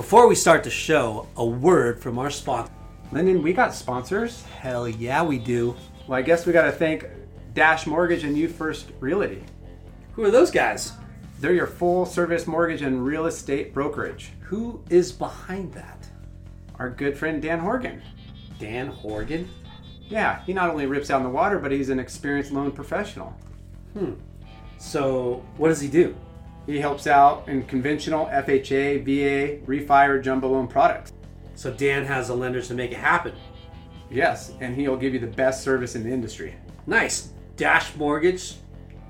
Before we start the show, a word from our sponsor. Lyndon, we got sponsors. Hell yeah, we do. Well, I guess we got to thank Dash Mortgage and You First Realty. Who are those guys? They're your full service mortgage and real estate brokerage. Who is behind that? Our good friend Dan Horgan. Dan Horgan? Yeah, he not only rips out in the water, but he's an experienced loan professional. Hmm. So, what does he do? He helps out in conventional FHA, VA, refi, or jumbo loan products. So, Dan has the lenders to make it happen. Yes, and he'll give you the best service in the industry. Nice. Dash mortgage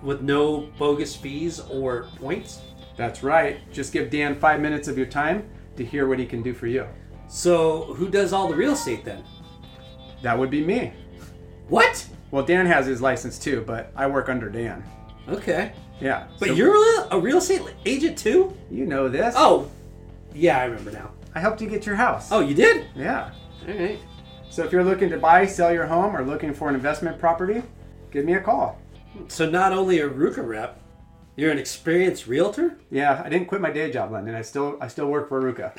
with no bogus fees or points? That's right. Just give Dan five minutes of your time to hear what he can do for you. So, who does all the real estate then? That would be me. What? Well, Dan has his license too, but I work under Dan. Okay. Yeah. But so- you're a real estate agent too? You know this. Oh, yeah, I remember now. I helped you get your house. Oh, you did? Yeah. All right. So if you're looking to buy, sell your home, or looking for an investment property, give me a call. So, not only a RVCA rep, you're an experienced realtor? Yeah, I didn't quit my day job, Lyndon. I still I still work for RVCA.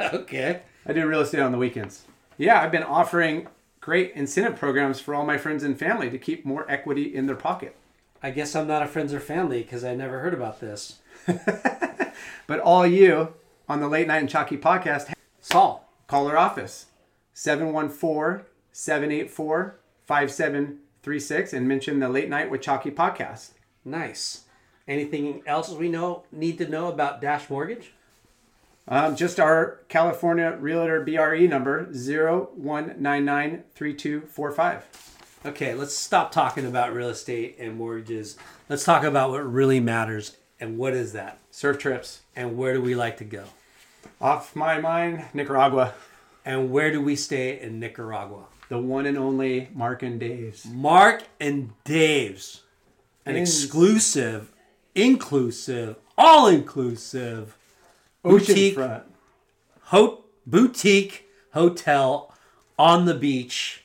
okay. I do real estate on the weekends. Yeah, I've been offering great incentive programs for all my friends and family to keep more equity in their pocket. I guess I'm not a friends or family because I never heard about this. But all you on the Late Night and Chalky podcast, Saul. call our office 714-784-5736 and mention the Late Night with Chalky podcast. Nice. Anything else we know need to know about Dash Mortgage? Um, just our California Realtor BRE number 01993245. Okay, let's stop talking about real estate and mortgages. Let's talk about what really matters. And what is that? Surf trips. And where do we like to go? Off my mind, Nicaragua. And where do we stay in Nicaragua? The one and only Mark and Dave's. Mark and Dave's. An In- exclusive, inclusive, all inclusive boutique, Oceanfront. ho- boutique hotel on the beach.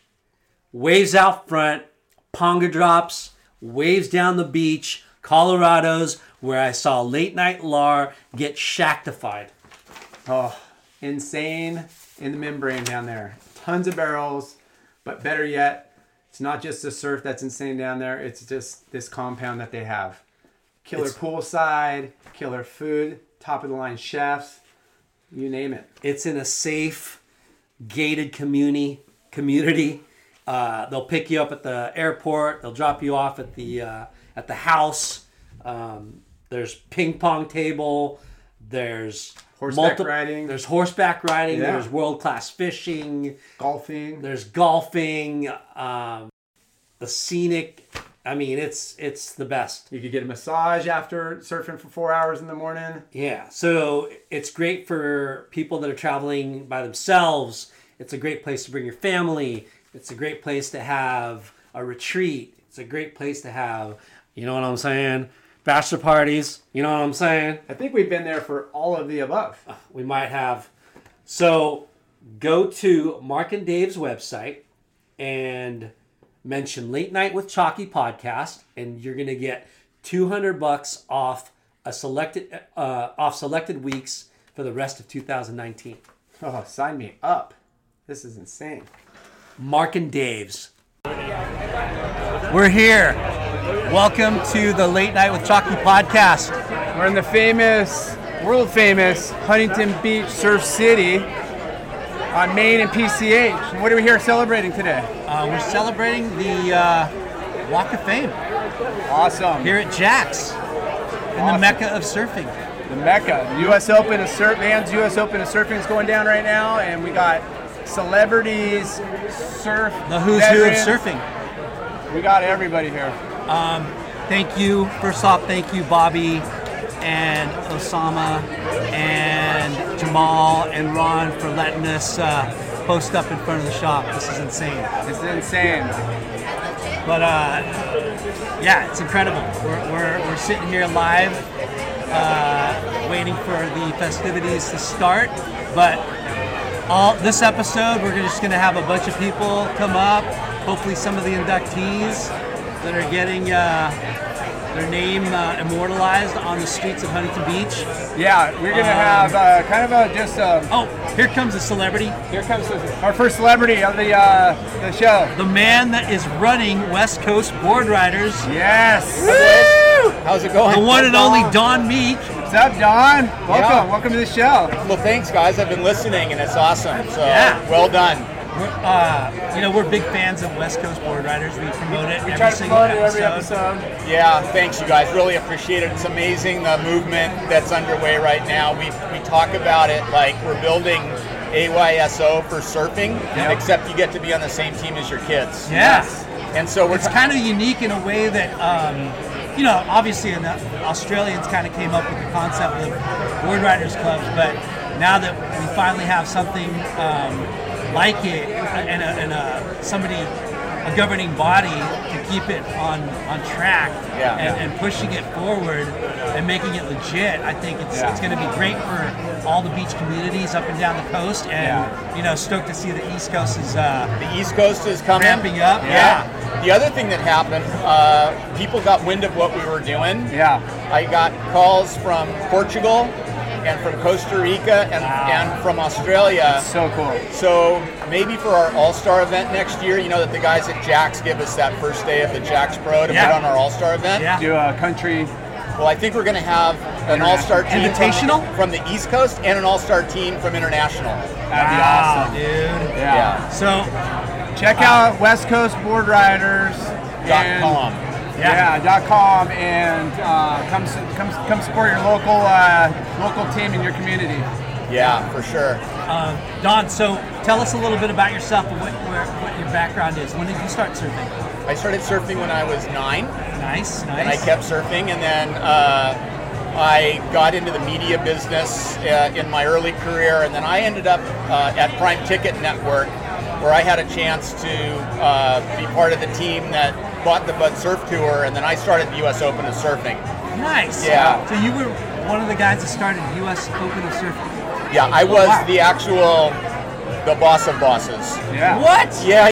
Waves out front, panga drops, waves down the beach, Colorado's, where I saw late night Lar get shactified. Oh, insane in the membrane down there. Tons of barrels, but better yet, it's not just the surf that's insane down there. It's just this compound that they have. Killer It's- poolside, killer food, top of the line chefs, you name it. It's in a safe, gated community. Community. Uh, they'll pick you up at the airport. They'll drop you off at the uh, at the house. Um, there's ping pong table. There's Horseback riding. There's horseback riding. Yeah. There's world class fishing. Golfing. There's golfing. Um, the scenic. I mean, it's it's the best. You could get a massage after surfing for four hours in the morning. Yeah, so it's great for people that are traveling by themselves. It's a great place to bring your family. It's a great place to have a retreat. It's a great place to have, you know what I'm saying? Bachelor parties. You know what I'm saying? I think we've been there for all of the above. We might have. So go to Mark and Dave's website and mention Late Night with Chalky podcast, and you're gonna get 200 bucks off a selected uh, off selected weeks for the rest of 2019. Oh, sign me up. This is insane. Mark and Dave's. We're here. Welcome to the Late Night with Chalky podcast. We're in the famous, world famous Huntington Beach Surf City on Main and PCH. What are we here celebrating today? Uh, we're celebrating the uh, Walk of Fame Awesome. here at Jack's, in the mecca of surfing. the Mecca. U.S. Open of surf, man's U.S. Open of surfing is going down right now, and we got celebrities, surf, The who's who of surfing. We got everybody here. Thank you. First off, thank you, Bobby and Osama and Jamal and Ron for letting us uh, post up in front of the shop. This is insane. This is insane. But uh, yeah, it's incredible. We're, we're, we're sitting here live, uh, waiting for the festivities to start. But all this episode, we're just going to have a bunch of people come up. Hopefully, some of the inductees that are getting uh, their name uh, immortalized on the streets of Huntington Beach. Yeah, we're gonna have uh, kind of a just uh, Oh, here comes a celebrity. here comes our first celebrity of the uh, the show. The man that is running West Coast Board Riders, Yes. How's it going? the one and only Don Meek. What's up, Don? Welcome. Yeah. Welcome to the show. Well, thanks, guys. I've been listening, and it's awesome. So, Yeah. well done. Uh, you know, we're big fans of West Coast Board Riders. We promote it We every try to single promote it episode. every episode. Yeah, thanks, you guys. Really appreciate it. It's amazing the movement that's underway right now. We we talk about it like we're building AYSO for surfing, Yep. except you get to be on the same team as your kids. Yes. And so we're It's kind of unique in a way that, um, you know, obviously the Australians kind of came up with the concept of board riders clubs, but now that we finally have something um, like it and, a, and a, somebody, a governing body to keep it on, on track Yeah. and, and pushing it forward and making it legit, I think it's, Yeah. it's going to be great for all the beach communities up and down the coast. And, you know, stoked to see the East Coast is uh, the East Coast is coming. ramping up. Yeah. The other thing that happened, uh, people got wind of what we were doing. Yeah. I got calls from Portugal and from Costa Rica and, and from Australia. So cool. So maybe for our All Star event next year, you know that the guys at Jack's give us that first day of the Jack's Pro to Yeah. put on our All Star event. Yeah. Do a country. Well, I think we're going to have an All Star team Invitational? from, from the East Coast and an All Star team from international. That'd be Wow, awesome. dude. Yeah. So, Check out West Coast Board Riders. Dot and- com. Yeah, dot com and uh, come come come support your local uh, local team in your community. Yeah, for sure. uh, Don, so tell us a little bit about yourself and what, where, what your background is. When did you start surfing? I started surfing when I was nine. Nice, nice. and I kept surfing, and then uh, I got into the media business uh, in my early career, and then I ended up uh, at Prime Ticket Network, where I had a chance to uh, be part of the team that bought the Bud Surf Tour, and then I started the U.S. Open of surfing. nice. Yeah. So you were one of the guys that started U.S. Open of Surfing. Yeah, I was wow. the actual the boss of bosses. Yeah. What? Yeah,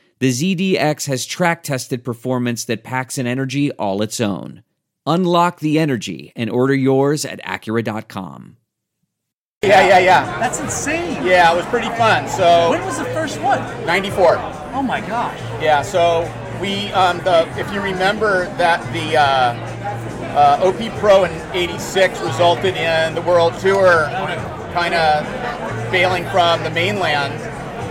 the ZDX has track tested performance that packs an energy all its own. Unlock the energy and order yours at Acura.com. yeah, yeah, yeah. That's insane. Yeah, it was pretty fun. So When was the first one? 94. Oh my gosh. Yeah, so we, um, the, if you remember that the uh, uh, OP Pro in '86 resulted in the World Tour kind of bailing from the mainland,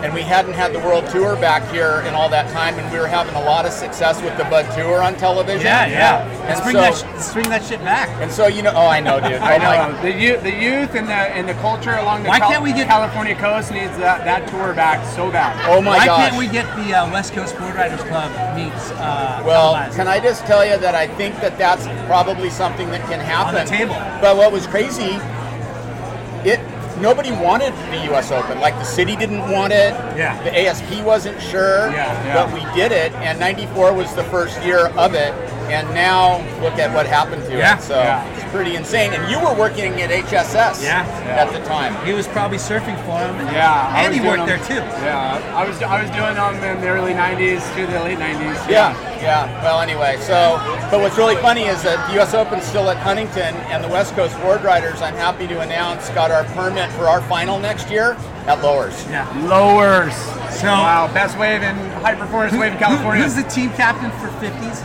and we hadn't had the World Tour back here in all that time, and we were having a lot of success with the Bud Tour on television. Yeah, yeah. And Let's bring so, that. sh- Let's bring that shit back. and so you know, oh, I know, dude. I I'm like, know the youth, the youth, and the and the culture along the Why Cal- can't we get- California coast needs that, that tour back so bad. oh my god. Why gosh. can't we get the uh, West Coast Board Riders Club meets? Uh, Well, televised? can I just tell you that I think that that's probably something that can happen. On the table. But what was crazy, it nobody wanted the U.S. Open. Like the city didn't want it. Yeah. The ASP wasn't sure. Yeah, yeah. But we did it, and '94 was the first year of it. And now look at what happened to Yeah. it. So Yeah. it's pretty insane. And you were working at HSS Yeah. at the time. He was probably surfing for him. And, Yeah, and he doing worked there too. Yeah, I was I was doing them in the early '90s to the late '90s. Yeah, yeah. Well, anyway, so but what's really funny is that the U.S. Open's still at Huntington, and the West Coast Board Riders, I'm happy to announce, got our permit for our final next year at Lowers. Yeah. Lowers. So- wow, best wave in high performance wave in California. who's the team captain for 50s?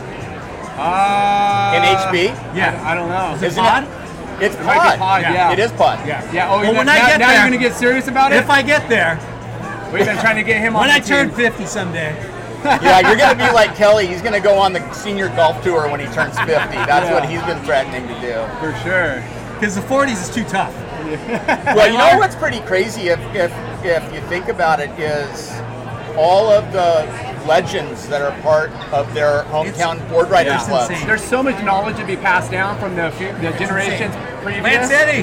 uh, In HB? Yeah. I, I don't know. Is it Isn't Pod? it? It's It might be pod. pod, yeah. It is pod. Yeah, yeah. Oh, Well, you when now, I get now there- you're gonna get serious about it. If I get there, We've been trying to get him on. when on I the turn team. 50 someday, Yeah, you're going to be like Kelly. He's going to go on the senior golf tour when he turns 50. That's Yeah. what he's been threatening to do. for sure. because the 40s is too tough. Well, you know what's pretty crazy if, if, if you think about it is all of the legends that are part of their hometown board riders it's club. There's so much knowledge to be passed down from the few, the generations previous. Lance Eddy.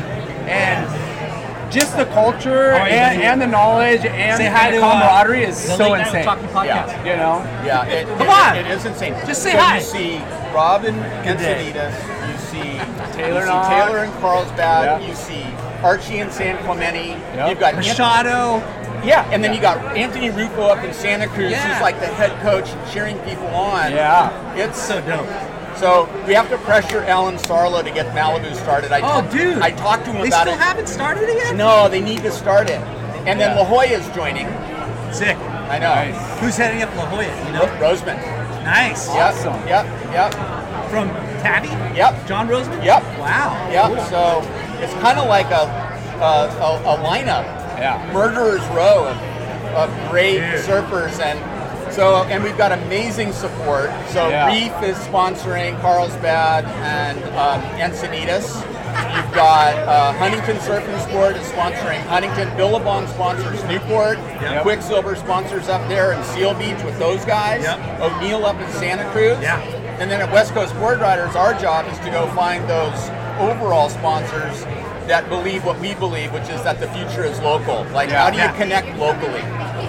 and just the culture How are and, and the knowledge and, Say hi and the to, uh, camaraderie is the so Late Night with insane. Podcast. Yeah. You know, Yeah, it, Come it- on. it is insane. Just say so hi. You see Robin Good day. Encinitas, you see Taylor you see Taylor and Carlsbad, Yeah. you see Archie and San Clemente. Yep. You've got Anth- Machado. yeah, and then you got Anthony Ruffo up in Santa Cruz, Yeah. who's like the head coach cheering people on. yeah. It's So dope. so we have to pressure Allen Sarlo to get Malibu started. I Oh, talked- dude. I talked to him They about it. They still it. haven't started it yet? No, they need to start it. And then Yeah. La is joining. Sick. I know. Nice. Who's heading up La Jolla? You know? Roseman. Nice. Yep. Awesome. Yep. Yep. From Tabby? Yep. John Roseman? Yep. Wow. Yep. So it's kind of like a a, a, lineup, Yeah. murderers row of, of great Dude. surfers, and so and we've got amazing support. So Yeah. Reef is sponsoring Carlsbad and um, Encinitas. You've got uh, Huntington Surf and Sport is sponsoring Huntington. Billabong sponsors Newport. Yep. Quiksilver sponsors up there in Seal Beach with those guys. Yep. O'Neill up in Santa Cruz. Yeah. And then at West Coast Board Riders, our job is to go find those overall sponsors that believe what we believe, which is that the future is local. Like, Yeah. how do you connect locally?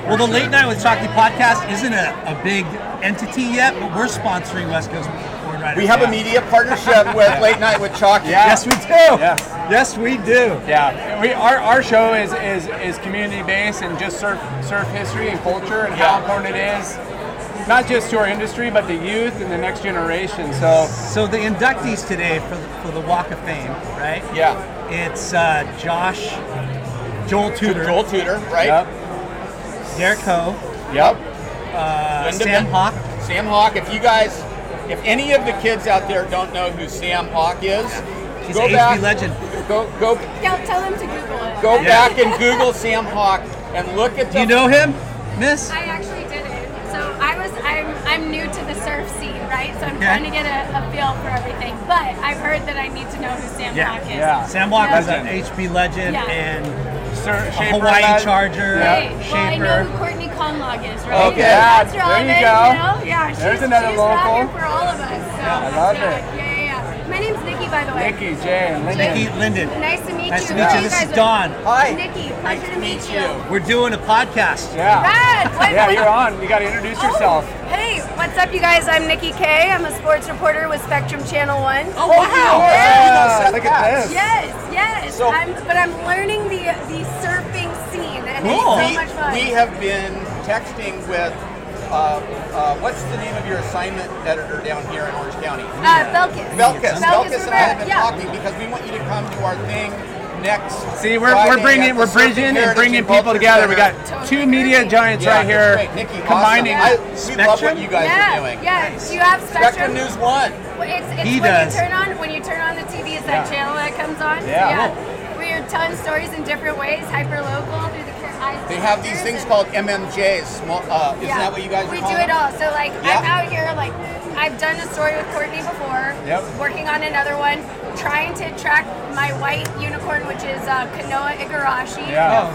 Well, the Late Night with Chalky podcast isn't a, a big entity yet, but we're sponsoring West Coast Board Riders. We have Yeah. a media partnership with Late Night with Chalky. Yeah. Yes, we do. Yes. Yes, we do. Yeah, we our, our show is, is is community based and just surf surf history and culture and how important it is, not just to our industry but the youth and the next generation. So So the inductees today for the, for the Walk of Fame, right? Yeah. It's uh, Josh, Joel Tudor, Joel Tudor, right? yep, Derek Ho, yep, uh, Sam Bin- Hawk. Sam Hawk. If you guys, if any of the kids out there don't know who Sam Hawk is, He's go an back. HB legend. Go go Yeah, tell them to Google it. go Yeah. back and Google Sam Hawk and look at the Do you know him, Miss? I I'm I'm new to the surf scene, right? So I'm Okay. trying to get a, a feel for everything. But I've heard that I need to know who Sam Yeah. Hawk is. yeah. Sam Block Yeah. is an HB legend Yeah. and Sur- a Shaper Hawaii lad. Charger, Right. Well, I know who Courtney Conlogue is, right? Okay. That's There you go. You know? Yeah, she's, There's another she's local. for all of us. So, I love yeah, it. Yeah, yeah, yeah. My name's Nikki, by the way. Nikki, Jay, and Linda. Nikki Linden. Nice to meet Nice you. to meet Who you. This is? Don. Hi. Nikki, pleasure Nice to meet you. We're doing a podcast. Yeah, Rad. What, yeah, what- you're on. You got to introduce oh, yourself. Oh, hey, what's up, you guys? I'm Nikki Kay. I'm a sports reporter with Spectrum Channel One. Oh, wow. Yeah, look at this. Yes, yes. So- I'm, but I'm learning the the surfing scene, and Cool. it's so we, much fun. we have been texting with uh, uh, what's the name of your assignment editor down here in Orange County? uh, Belkis. Belkis. Belkis and I have been yeah. talking because we want you to come to our thing next. See, we're, Friday we're bringing we're bridging and bringing people Culture together. We got Totally two media giants Yeah, right here. Nikki, combining. Awesome. I, we love what you guys yeah, are doing. yeah. Do you have Spectrum Spectrum? News One. Well, It's, it's He when does. you turn on when you turn on the TV, it's that Yeah. channel that comes on. So, Yeah. yeah. We are telling stories in different ways, hyper local through the eyes. of They have these things called MMJs. Small, uh, isn't that what you guys We do it all. So like Yeah. I'm out here like I've done a story with Courtney before. Yep. Working on another one, trying to track my white unicorn, which is uh, Kanoa Igarashi. Yeah.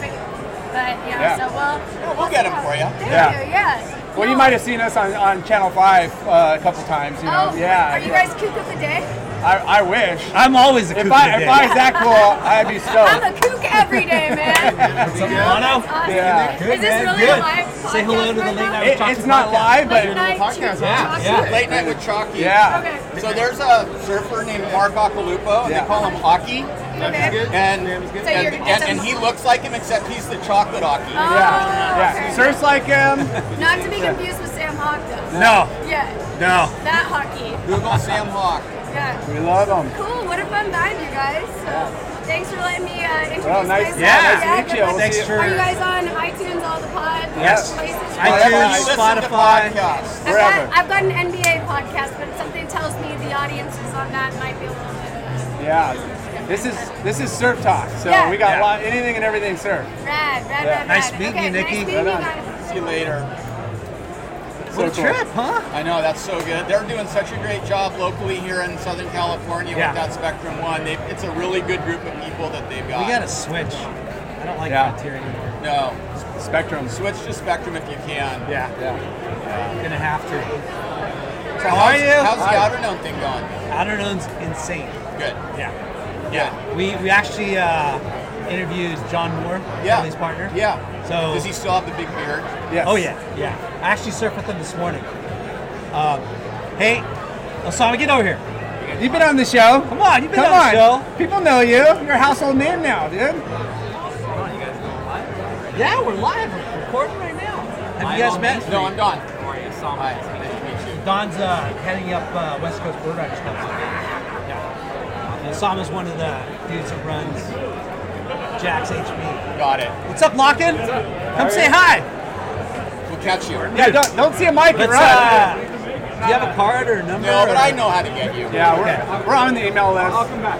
But you know, Yeah. so well. we'll we'll get 'em for you. Thank Yeah. you. Yeah. Well, you might have seen us on, on Channel 5 uh, a couple times. You know? Oh, yeah. Are you guys of the day? I, I wish. I'm always a If kook I, of the if I day. was that cool, I'd be I'm stoked. a kook every day, man. Mono? Awesome. Yeah. Is this really Good. a live Say hello to the late now? night It, it's not live, Late but night podcast, to yeah, talk yeah. Late night with Chalky. yeah. Okay. So there's a surfer named Mark Occhilupo, and Yeah. they call him Occy. Okay. And, So and, and, and he looks like him, except he's the chocolate Occy. Oh, Yeah. Yeah. okay. Surfs like him. Not to be confused with Sam Hawk, though. No, Yeah. no. That hockey. Google Sam Hawk. Yeah. We love them. Cool. What a fun vibe, you guys. So, thanks for letting me uh, introduce Well, nice- myself. yeah, nice to meet you. We'll Thanks for- Are you guys on iTunes, all the pod Yes. places? iTunes, Wherever you listen to Spotify. podcasts. I've got, I've got an NBA podcast, but something tells me the audiences on that might be a little bit Yeah. This is this is surf talk. So Yeah. we got Yeah. a lot, anything and everything surf. rad, rad, Yeah. rad, Nice meeting okay, you, Nikki. Nice meeting you Right on. guys. See you later. So What a cool. trip, huh? I know that's so good. They're doing such a great job locally here in Southern California Yeah. with that Spectrum One. They, it's a really good group of people that they've got. We gotta switch. I don't like Yeah. Frontier anymore. no, Spectrum. switch to Spectrum if you can. Yeah, Yeah. gonna have to. So How are you? How's the Hi. Outerknown thing going? Outerknown's insane. Good. Yeah. Yeah. We we actually uh, interviewed John Moore, Yeah. Kelly's partner. Yeah. So- does he still have the big beard? Yes. Oh yeah, yeah. I actually surfed with him this morning. Um, hey, Osama, get over here. You've been on the show. Come on, you've been Come on on. the show. People know you. You're a household name now, dude. Yeah, we're live. We're recording right now. Have you guys met? No, I'm Don. Hi. Nice to meet you. Don's uh, heading up uh, West Coast Board Riders Club. Yeah. And Osama's one of the dudes that runs Jack's HB. Got it. What's up, Locken? Come say hi. We'll catch you. Yeah, don't, don't see a mic and Let's, run. uh, do you have a card or a number? No, but or- I know how to get you. yeah, we're, we're on the email list. Welcome back.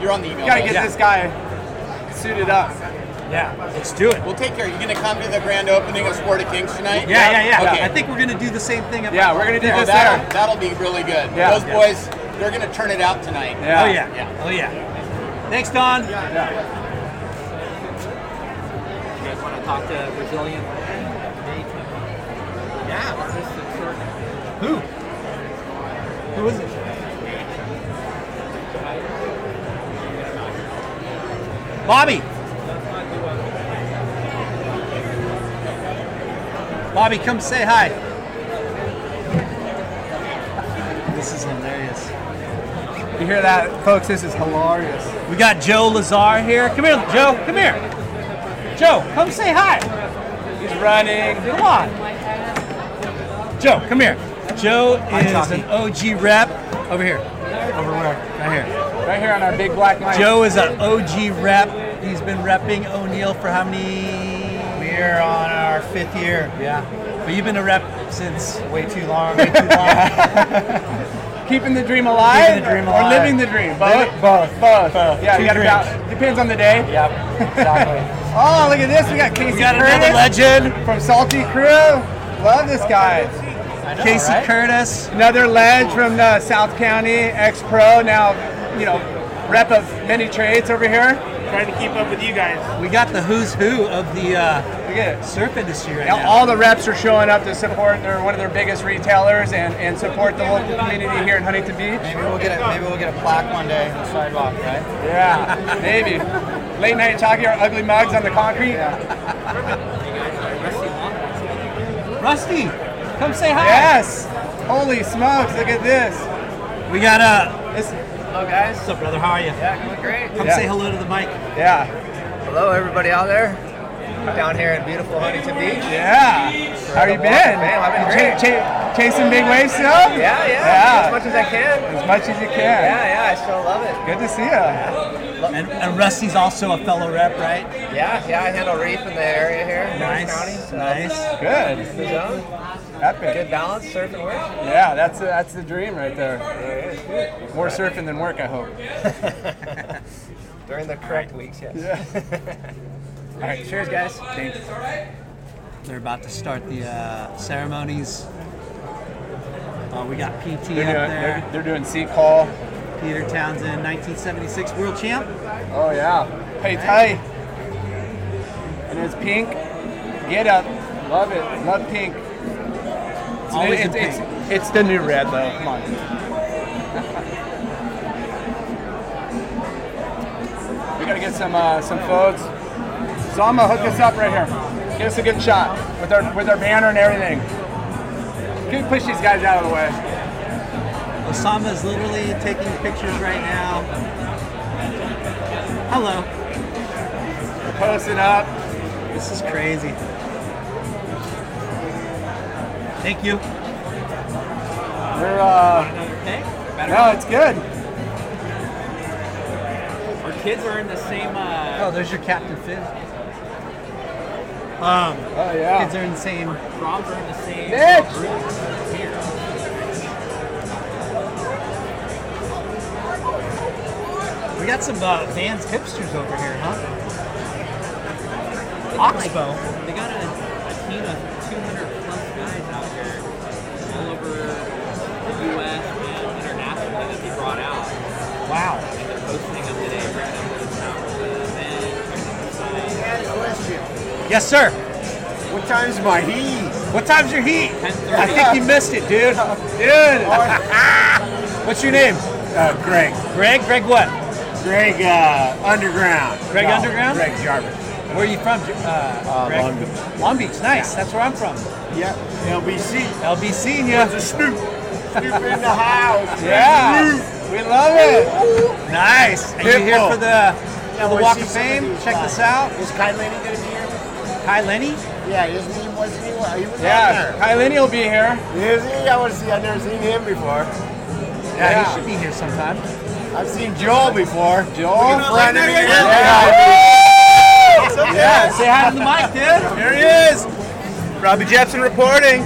You're on the email. You gotta list. get this guy suited up. Yeah, let's do it. We'll take care. You gonna come to the grand opening of Sport of Kings tonight? Yeah, yeah, yeah. Okay. I think we're gonna do the same thing. Up Yeah, we're gonna do Oh, this that'll, there. that'll be really good. Yeah. Those boys, they're gonna turn it out tonight. Yeah. Oh yeah. Yeah. Oh yeah. Thanks, Don. You guys want to talk to Brazilian? Yeah. Who? Who is it? Bobby. Bobby, come say hi. This is hilarious. You hear that, folks? This is hilarious. We got Joe Lazar here. Come here, Joe. Come here. Joe, come say hi. He's running. Come on. Joe, come here. Joe is an OG rep. Over here. Over where? Right here. Right here on our big black mic. Joe is an OG rep. He's been repping O'Neill for how many? We're on our fifth year. Yeah. But you've been a rep since way too long. Way too long. Keeping the dream alive, Keeping the dream or living the dream. Both. Both. Both. Both. Yeah, Two you got dreams. about. Depends on the day. yep. Exactly. Oh, look at this. We got Casey we got Curtis another legend, from Salty Crew. Love this guy. Casey Curtis. Another ledge from uh, South County, ex-pro, now, you know, rep of many trades over here. Trying to keep up with you guys. We got the who's who of the uh, Look at it. surf industry right Now, now. all the reps are showing up to support. They're one of their biggest retailers and, and support the local community here in Huntington Beach. Maybe we'll get a maybe we'll get a plaque one day on the sidewalk, right? Yeah, maybe. Late night talking our ugly mugs on the concrete. Rusty, come say hi. Yes. Holy smokes! Look at this. We got uh, This. Hello guys. what's up, brother? How are you? Yeah, going great. Come Yeah. say hello to the mic. Yeah. Hello everybody out there. Down here in beautiful Huntington Beach. Yeah. How you been? Man, I've been Ch- great. ch- chasing big waves still? Yeah, yeah. Yeah. As much as I can. As much as you can. Yeah, yeah, I still love it. Good to see you. And, and Rusty's also a fellow rep, right? Yeah, yeah, I handle reef in the area here in Nice, County. So nice. Good. The zone. Epic. Good balance, surf and work. Yeah, that's that's the dream right there. More surfing than work, I hope. During the correct weeks, yes. All right, cheers, guys. Thanks. They're about to start the uh, ceremonies. Uh, we got PT They're up doing, there. they're, they're doing seat call. Peter Townend, 1976 world champ. Oh yeah. Hey Ty. And it's pink. Get up. Love it. Love pink. It's, Always it's, in it's, it's the new red though. Come on. we gotta get some uh, some photos. So I'm gonna hook us up right here. Get us a good shot with our with our banner and everything. Can you push these guys out of the way? Osama is literally taking pictures right now. Hello. Posting up. This is crazy. Thank you. We're uh, Okay. no, it's good. Our kids are in the same. Uh, Oh, there's your Captain Fin. Um, Oh yeah. kids are in the same. Roms are in the same Mitch! group here. We got some uh, Vans hipsters over here, huh? Oxbow. They got a, event. Yes, sir. What time's my heat? What time's your heat? I think you missed it, dude. Dude. What's your name? Uh, Greg. Greg. Greg what? Greg uh, Underground. Greg No, Underground? Greg Jarvis. Where are you from? Uh, Greg? Long Beach. Long Beach. Nice. That's where I'm from. Yep. LBC. LBC, yeah. The Snoop. Snoop in the house. Yeah. We love it. Nice. And you here for the, for the Walk of Fame? Check this out. Is Kai Lenny gonna be here? Kai Lenny. Yeah, isn't he? Wasn't he? He was Yeah, on Kai Lenny will be here. Is he? I want to see. I've never seen him before. Yeah, Yeah. he should be here sometime. I've seen Joel before. Joel? Friend of Yeah. Yeah. Yeah, say hi to the mic, dude. Here he is. Robbie Jepson reporting.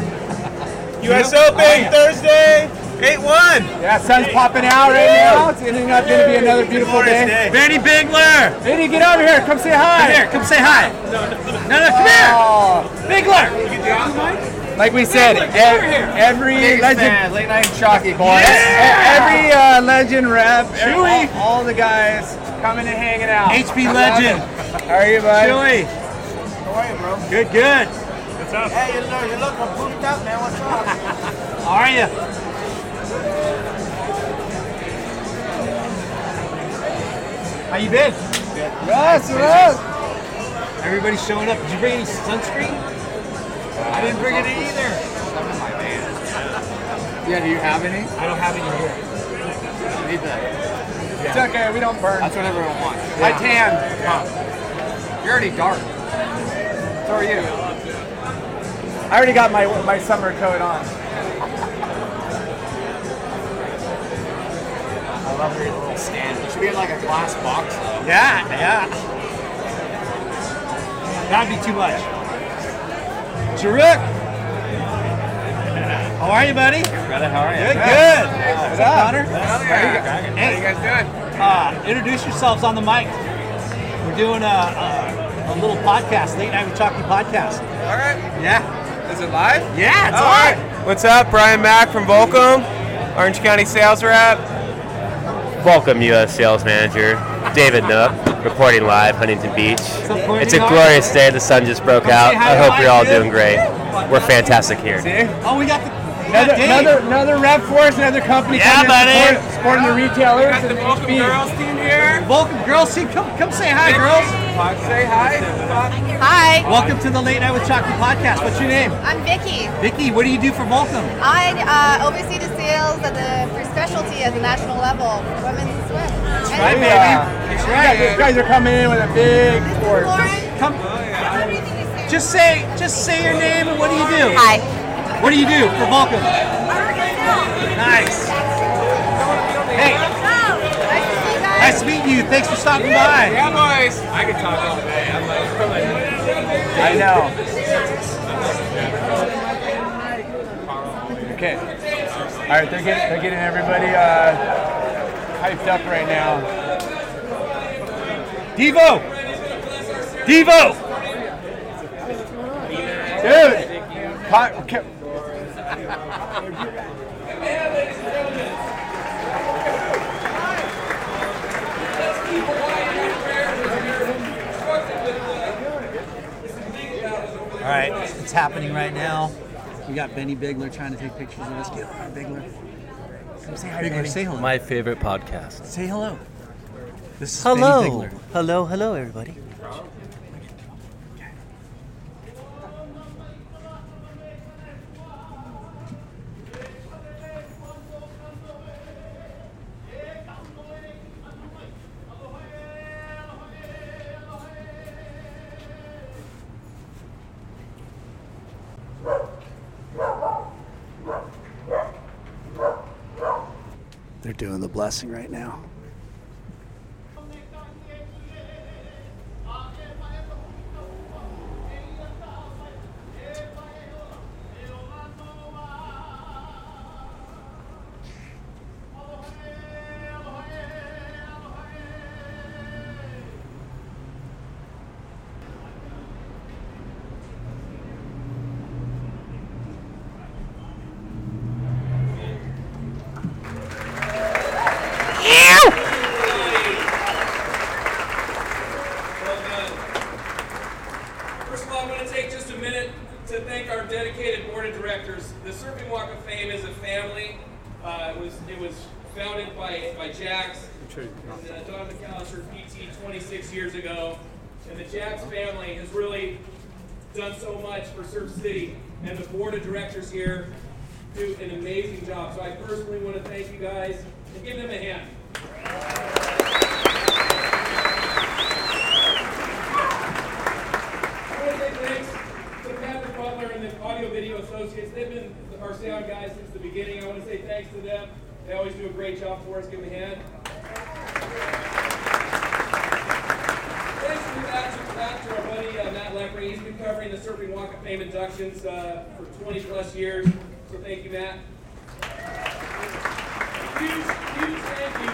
U.S. Oh, Open yeah. Thursday, 8-1. Yeah, sun's popping out right now. It's ending up going to be another beautiful day. day. Benny Bigler. Benny, get over here. Come say hi. Come here. Come say hi. No, no, come here. Oh, Bigler. like we said, ev- every legend, Late night chalky boys. e- every uh, legend rep, all, all the guys coming and hanging out. HB legend. How are you, bud? Chewy. How are you, bro? Good, good. What's up? Hey, you look, you look pooped up, man. What's up? How are you? How you been? Yes, yes. Everybody showing up. Did you bring any sunscreen? I didn't bring any either. Yeah, do you have any? I don't have any here. Need that. It's okay. We don't burn. That's what everyone wants. I tan. You're already dark. So are you. I already got my my summer coat on. I love your little stand. It should be in like a glass box though. Yeah, yeah. That'd be too much. Jaruk. How are you, buddy? Brother, how are you? Good, good. What's up, Connor? How Hey, you guys doing? uh, introduce yourselves on the mic. We're doing a, a, a little podcast, Late Night with Chalky podcast. All right. Yeah. Is it live? Yeah, it's All on. right. What's up? Brian Mack from Volcom, Orange County sales rep. Welcome, U.S. Sales Manager David Nook, reporting live, Huntington Beach. It's a glorious day. The sun just broke out. I hope you're all doing great. We're fantastic here. Oh, we got the we got Another, Dave. another, another rep for us, another company Yeah, coming buddy. in support, supporting the retailers. Got the and Volcom HB. girls team here. Volcom girls team. Come, come say hi, girls. Say hi. Hi, Welcome to the Late Night with Chalky podcast. What's your name? I'm Vicky. Vicky, what do you do for Volcom? I uh, oversee the sales at the for specialty at the national level for women's swim. That's right, baby. That's right. guys, you guys are coming in with a big sport. Come, just say, just say your name and what do you do? Hi. What do you do for Volcom? Nice. Hey, nice to meet you. Thanks for stopping by. Yeah, boys. I could talk all day. I'm like, I know. Okay. All right, they're getting they're getting everybody uh, hyped up right now. Devo. Devo. Dude, okay. All right, it's happening right now. We got Benny Bigler trying to take pictures of us. Get on, Bigler. Come say hi, Bigler, Benny. say hello. My favorite podcast. Say hello. This is Hello. Benny Bigler. Hello, hello, everybody. Doing the blessing right now. Directors here do an amazing job. So I personally want to thank you guys and give them a hand. I want to say thanks to Patrick Butler and the Audio Video Associates. They've been our sound guys since the beginning. I want to say thanks to them. They always do a great job for us. Give them a hand. Thanks to that, that to our buddy uh, Matt Lepre. He's been covering the Surfing Walk of Fame inductions uh, for 20 plus years. So thank you, Matt. Huge, huge thank you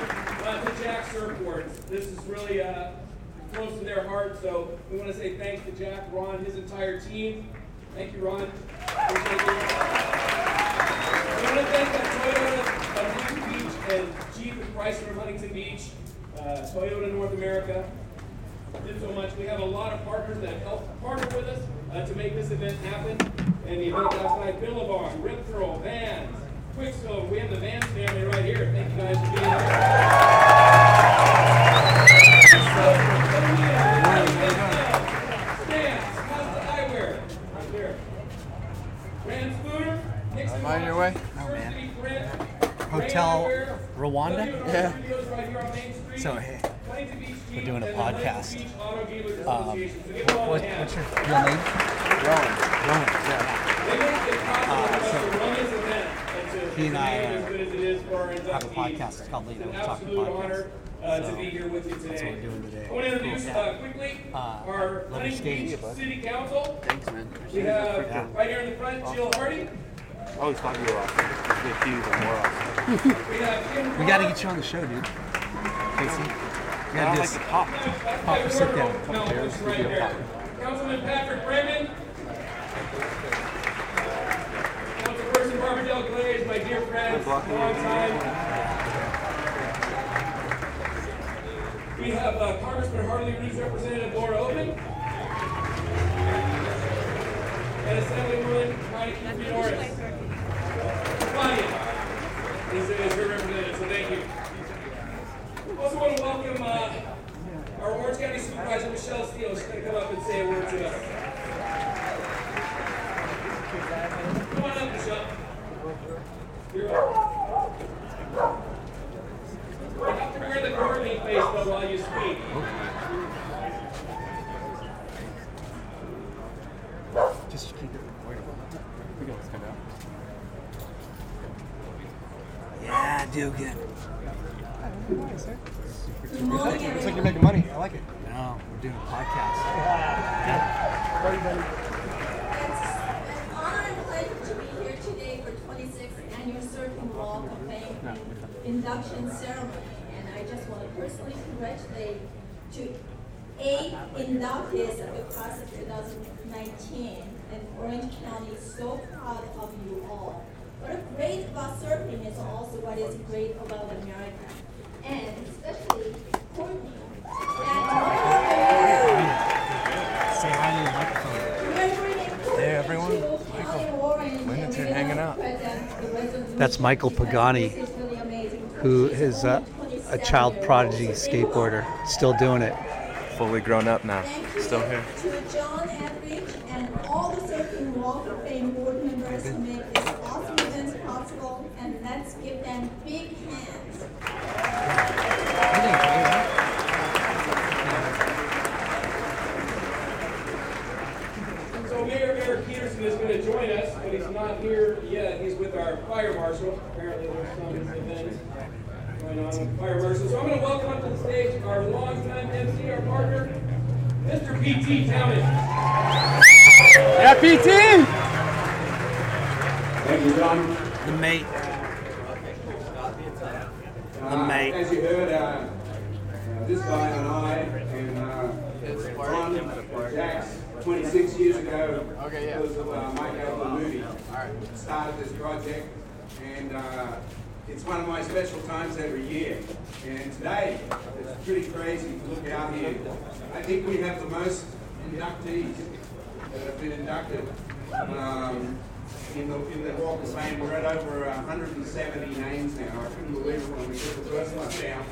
uh, to Jack Surfboards. This is really uh, close to their heart, so we want to say thanks to Jack, Ron, his entire team. Thank you, Ron. Appreciate you. We want to thank uh, Toyota of Huntington Beach and Jeep and Chrysler of Huntington Beach, uh, Toyota North America. Did so much. We have a lot of partners that have helped partner with us uh, to make this event happen. And the event last night, Billabong, Rip Curl, Vans, Quiksilver. We have the Vans family right here. Thank you guys for being here. Stance, Costa Eyewear, right there. Reyn Spooner, Nixon Am I on your way? Oh, man. Hotel Rwanda? Yeah. So, hey, we're doing a podcast. Um, what, what's your real name? Rowan. Rowan, yeah. Uh, so, he and I uh, have a podcast. It's called Late Night Talking Podcast. Uh, So, to be here with you today. That's what we're doing today. I want to introduce Cool. uh, quickly Uh, our Huntington skating. Beach City Council. Thanks, man. We have right here in the front Jill Hardy. I always thought you were awesome. Just get you even more awesome. We have Kim We got to get you on the show, dude. Casey. You gotta don't like this. pop. Pop or sit down. No, it's right there. Councilman Patrick Brenden. Councilperson Barbara Delgleize, my dear friend, long time. We have uh, Congressman Harley Reid's representative Laura Oben. And Assemblywoman Connie Norris. Claudia is, is her representative, so thank you. Also want to welcome uh, our Orange County Supervisor Michelle Steel. is going to come up and say a word to us. Come on up, Michelle. You're up. You have to wear the gardening face though while you speak. Just keep it recording. We got this coming out. Yeah, do good. Looks like you're making money. I like it. No, we're doing a podcast. Buddy, buddy. honor and pleasure to be here today for 26th Annual Surfing Walk of Fame induction ceremony. And I just want to personally congratulate to eight inductees of the class of 2019. And Orange County is so proud of you all. What is great about surfing is also what is great about America. And especially Courtney. And Say hi to the microphone. we're bringing Hey, everyone. to Holly Warren Linda. That's Michael Pagani, who is a, a child prodigy skateboarder, still doing it. Fully grown up now. Still here. To John Etheridge and all the Surfing Walk of Fame board members who make this awesome event possible, and let's give them big hands. So Mayor Erik Peterson is going to join us, but he's not here yet. He's with our fire marshal. Apparently there's some event going on with the fire marshal. So I'm going to welcome up to the stage our longtime MC, our partner, Mr. P.T. Townend. Yeah, PT! Thank you, John. The mate. The mate. As you heard, uh, uh, this guy and I and uh, Ron and Jax 26 years ago because of uh, Mike Allen movie started this project and uh, it's one of my special times every year. And today, it's pretty crazy to look out here. I think we have the most inductees that have been inducted um, in the in the Walk of Fame. We're at over 170 names now. I couldn't believe it when we put the first one down.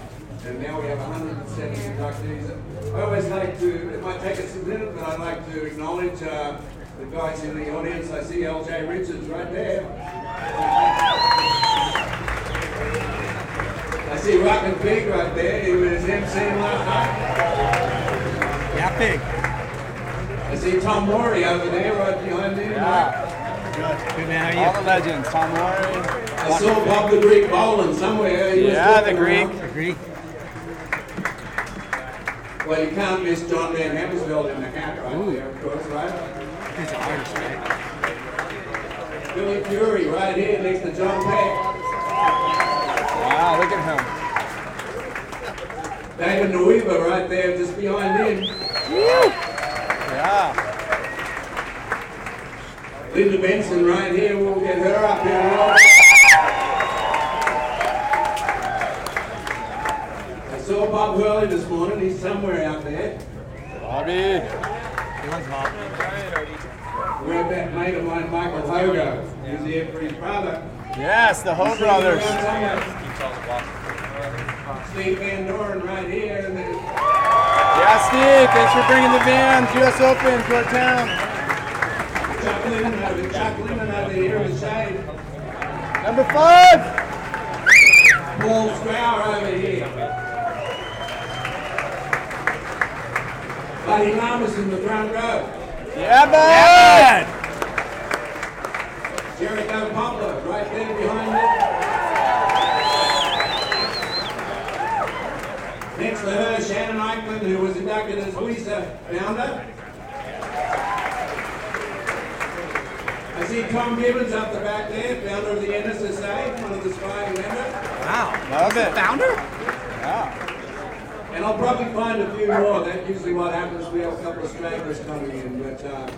And now we have 170 inductees. I always like to, it might take us a minute, but I'd like to acknowledge uh, the guys in the audience. I see LJ Richards right there. I see Rockin' Pig right there. He was emceeing last night. Yeah, pig. I see Tom Morey over there right behind me. Good. Good man, how are you? All the legends. Tom Morey. I saw Bob the Greek Bolen somewhere. He was Yeah, the Greek. around. The Greek. Well, you can't miss John Van Hamersveld in the hat right there, of course, right? He's an artist, right? Billy Fury right here next to John Peck. Wow, look at him. David Nuuhiwa right there just behind him. Yeah. Linda Benson right here. We'll get her up here. I saw Bob Hurley this morning. He's somewhere out there. Bobby. We're that mate of mine, Michael Hogo. He's here for his brother. Yes, the Ho brothers. Sitting around somewhere. Steve Van Doren right here. And Yeah, Steve. Thanks for bringing the Vans US Open to our town. Chuck Lehman over, Chuck Lehman over here Shade. Number five. Paul Strauch over here. Buddy Lamas in the front row. Yeah, bud. Jericho Poppler right there behind me. Her, Shannon Eichland, who was inducted as WISA founder. I see Tom Gibbons up the back there, founder of the NSSA, one of the surviving members. Wow. Love it. Founder? Yeah. And I'll probably find a few more. That's usually what happens. We have a couple of stragglers coming in. But uh,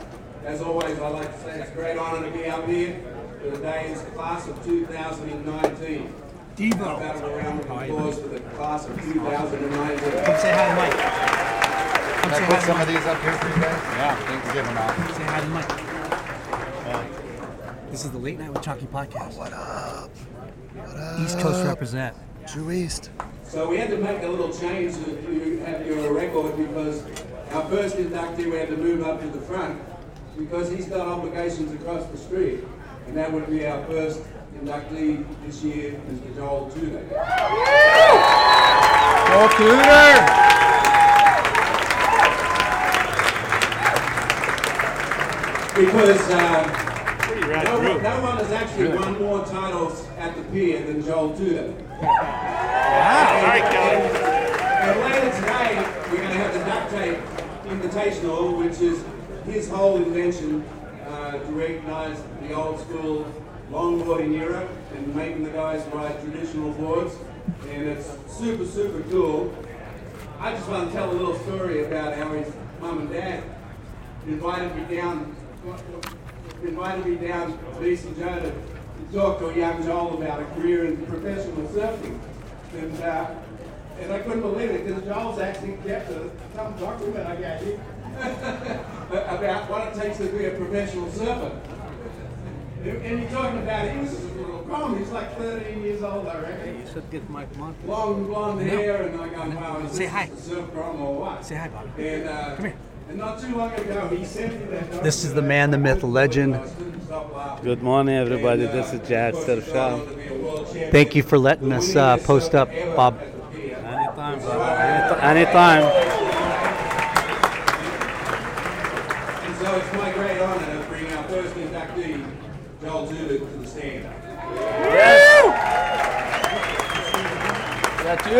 as always, I like to say it's a great honor to be up here for the day's class of 2019. Devo. How about a round of applause for the class of 2019? Come say hi to Mike. Come Can I put hi to some Mike. these up here for you guys? Yeah, thanks for giving them out. Say hi to Mike. This is the Late Night with Chalky podcast. What up? East Coast represent. True East. So we had to make a little change to you have your record because our first inductee we had to move up to the front because he's got obligations across the street. And that would be our first inductee this year, Mr. Joel Tudor. Go Tudor. Because uh, no, one, no one has actually won more titles at the pier than Joel Tudor. Wow! And, and, and later today, we're going to have the duct tape invitational, which is his whole invention uh, to recognise the old school longboarding era and making the guys ride traditional boards. And it's super, super cool. I just want to tell a little story about how his mum and dad invited me down, invited me down to Eastern Joe to, talk to a young Joel about a career in professional surfing. And, uh, and I couldn't believe it because Joel's actually kept a, some document I gave you about what it takes to be a professional surfer. And and you're talking about, he was a little grown. He's like 13 years old, I reckon. You should give Mike Monk. Long blonde No. hair, and I go, wow, is Say this hi. Surf Grom or what? Say hi, Bobby. And, uh, Come here. And not too long ago, he sent me that. This is the man, the myth, the legend. Good morning, everybody. This is Jad Surfshah. Thank you for letting us uh, post up, Bob. Anytime, brother. Anytime. And so it's my great honor to bring our first inductee, Joel Zulu, to the stand. That's you. beyond humble, right? And the presence of all of you in this crowd is really kind of radical. I grew up looking up to so many of you guys. You have no idea. Paul Strauch, you've been a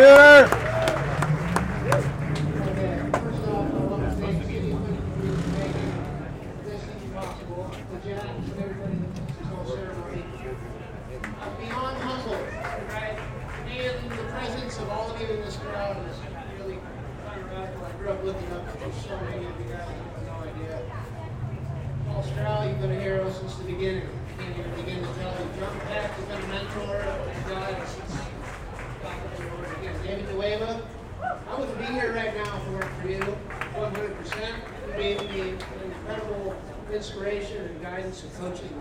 since the beginning. I can't even begin to tell you. John Peck has been a a mentor and guide since. David Nuuhiwa, I wouldn't be here right now if it weren't for you. 100%. You gave me an incredible inspiration and guidance and coaching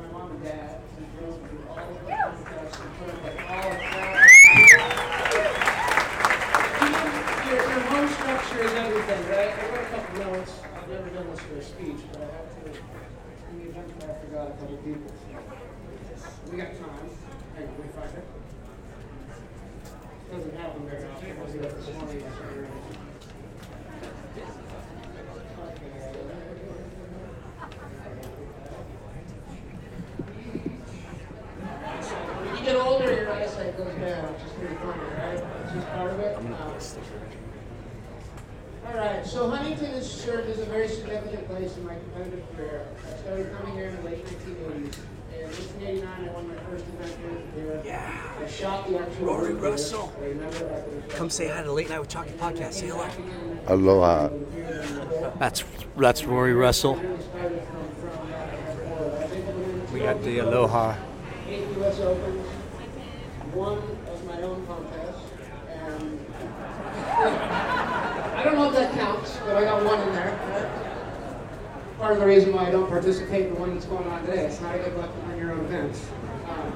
my mom and dad me through all of the contests and put up like all of. Your, your home structure is everything, right? I wrote a couple notes. I've never done this for a speech, but I have to. In the event that I forgot a couple people. We got time. Hang on, let me find it. Doesn't happen very often. I was up this morning. I started writing. When you get older, your eyesight goes down, which is pretty funny, right? It's just part of it. Um, all right, so Huntington has served as a very significant place in my competitive career. I started coming here in the late 1980s. In 1989, I won my first event. Yeah. I shot the actual. Rory. Russell. I remember I was Come say hi to Late Night with Chalky podcast. Say hello. Aloha. That's that's Rory Russell. We got the Aloha. eight U.S. Opens, one of my own contests, and I don't know if that counts, but I got one in there. Part of the reason why I don't participate in the one that's going on today. It's not a good luck to win your own events. Um,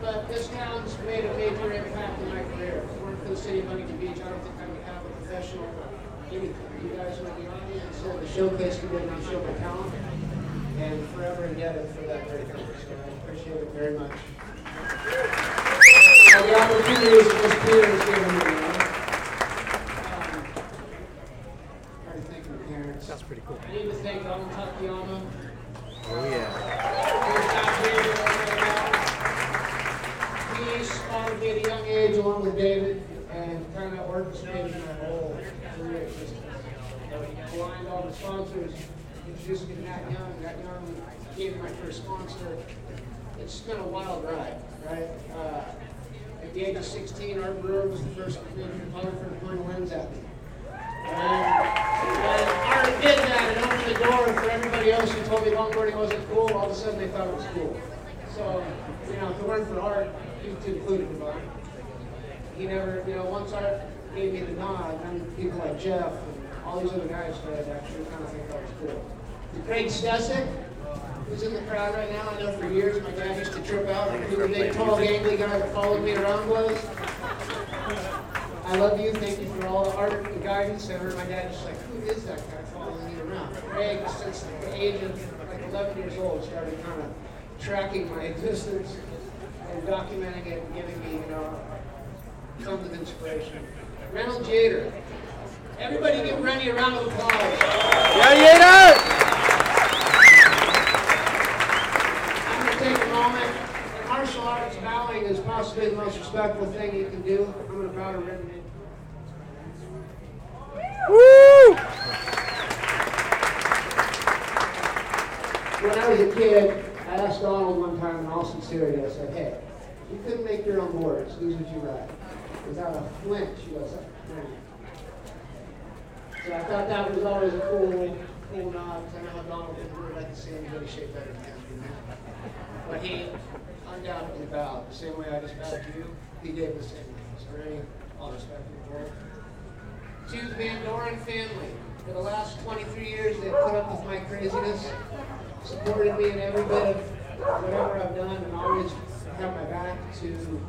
but this town's made a major impact in my career. If it weren't for the city of Huntington Beach, I don't think I would have a professional anything. You guys are the audience, so the showcase able to show my talent and forever indebted for that very thing. So I appreciate it very much. All the opportunities that this theater has given me. you know. Um, Trying to think of my parents. That's pretty cool. I need to thank Donald Takayama. Oh, yeah. He started me at a young age along with David and kind of orchestrated my whole career existence. Aligned all the sponsors, introduced me to Nat Young. Nat Young gave me my first sponsor. It's been a wild ride, right? Uh, at the age of 16, Art Brewer was the first photographer to point a lens at me. And Art did that and opened the door for everybody else who told me longboarding wasn't cool, all of a sudden they thought it was cool. So, you know, if it weren't for Art, two included Devon, he never, you know, once Art gave me the nod, then people like Jeff and all these other guys started actually kind of think that was cool. Craig Stecyk, who's in the crowd right now, I know for years my dad used to trip out on who the big, tall, gangly guy that followed me around was. I love you. Thank you for all the art and guidance. I heard my dad just like, who is that guy following me around? Craig, since the age of like 11 years old, started kind of tracking my existence and documenting it and giving me, you know, tons of inspiration. Reynolds Yater. Everybody give Rennie a round of applause. Yeah, I'm going to take a moment. In martial arts, bowing is possibly the most respectful thing you can do. I'm going to bow to Rennie. Woo! When I was a kid, I asked Donald one time in all sincerity, I said, hey, you couldn't make your own words, whose would you write. Without a flinch, he goes, "Rennie." So I thought that was always a cool, cool nod. 'cause I know how Donald didn't really like to see anybody shape better than him. you know? But he undoubtedly bowed, the same way I just bowed to you. He gave the same. Rennie, all respect to the. To the Van Doren family, for the last 23 years, they've put up with my craziness, supported me in every bit of whatever I've done and always have my back to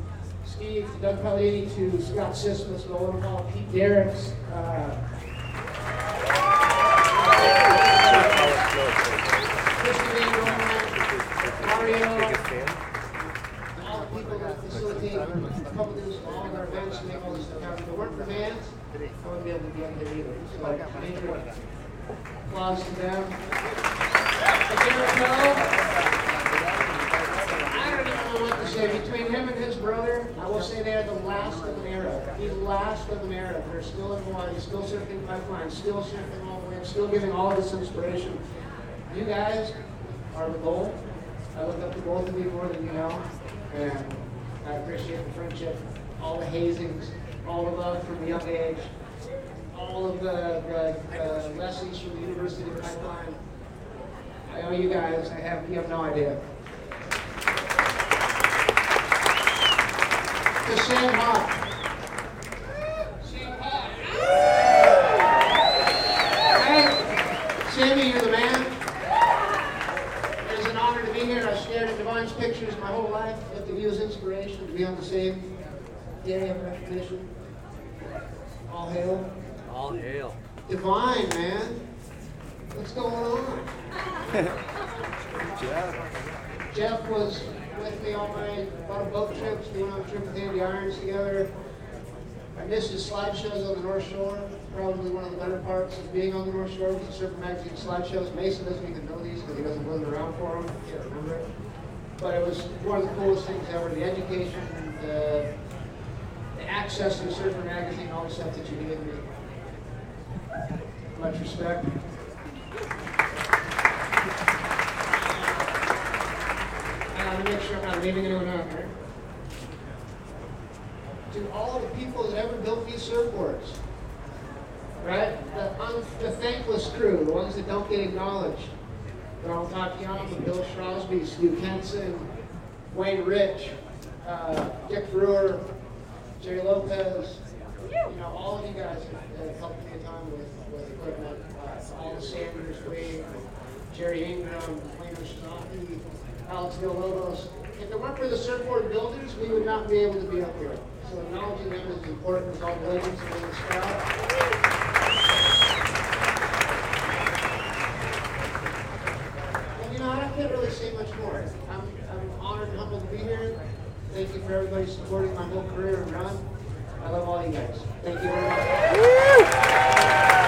Steve, to Doug Pelletti, to Scott Sismus, Nolan Hall, Pete Derricks, uh, applause to them. I don't even know what to say. Between him and his brother, I will say they are the last of an era. The last of an era. They're still in Hawaii, still surfing pipeline, still surfing all the way, still giving all this inspiration. You guys are the goal. I look up to both of you more than you know, and I appreciate the friendship, all the hazings, all the love from a young age, all of the, the lessons from the University of Pipeline. I owe you guys. I have you have no idea. To Sam Hawk. Sammy, you're the man. It is an honor to be here. I've stared at Divine's pictures my whole life. Get to use inspiration to be on the same day of recognition. All hail. All hail. Divine, man. What's going on? Jeff Jeff was with me all night, a lot of boat trips, we went on a trip with Andy Irons together. I missed his slideshows on the North Shore, probably one of the better parts of being on the North Shore with the Surfer Magazine slideshows. Mason doesn't even know these because he doesn't run around for them, can't remember it. But it was one of the coolest things ever, the education, the, the access to Surfer Magazine, all the stuff that you gave me. Much respect. I want to make sure I'm not leaving anyone out here. To all the people that ever built these surfboards, right? The, un, the thankless crew, the ones that don't get acknowledged. Donald Tatiana, Bill Shrosby, Stu Kenson, Wayne Rich, uh, Dick Brewer, Jerry Lopez, you know, all of you guys have, have helped me a ton with, with equipment. Uh, all the Sanders, Wade, Jerry Ingram, Wayne Shizaki, Alex Villalobos. If it weren't for the surfboard builders, we would not be able to be up here. So acknowledging them is important as all the legends in the scout. And you know, I can't really say much more. I'm, I'm honored and humbled to be here. Thank you for everybody supporting my whole career and run. I love all you guys. Thank you very much.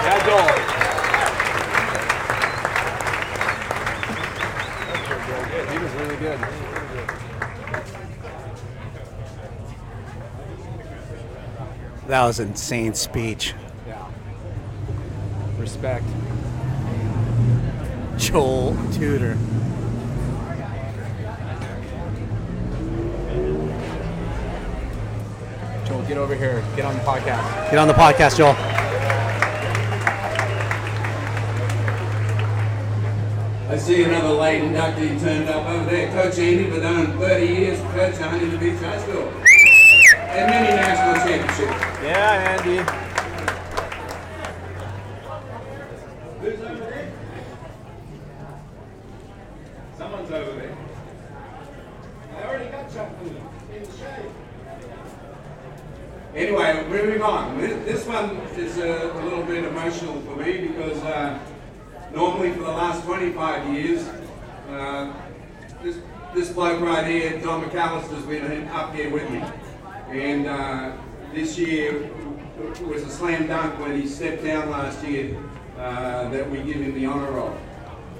Yeah, Joel. He was really good. That was an insane speech. Yeah. Respect. Joel Tudor. Get over here. Get on the podcast. Get on the podcast, Joel. I see another late inductee turned up over there. Coach Andy Verdone 30 years coach at Huntington Beach High School. And many national championships. Yeah, Andy. Who's over there? Someone's over there. I already got something in the shade. Anyway, moving on. This, one is a, a little bit emotional for me because uh, normally for the last 25 years, uh, this, this bloke right here, Don McAllister's been up here with me. And uh, this year was a slam dunk when he stepped down last year uh, that we give him the honour of.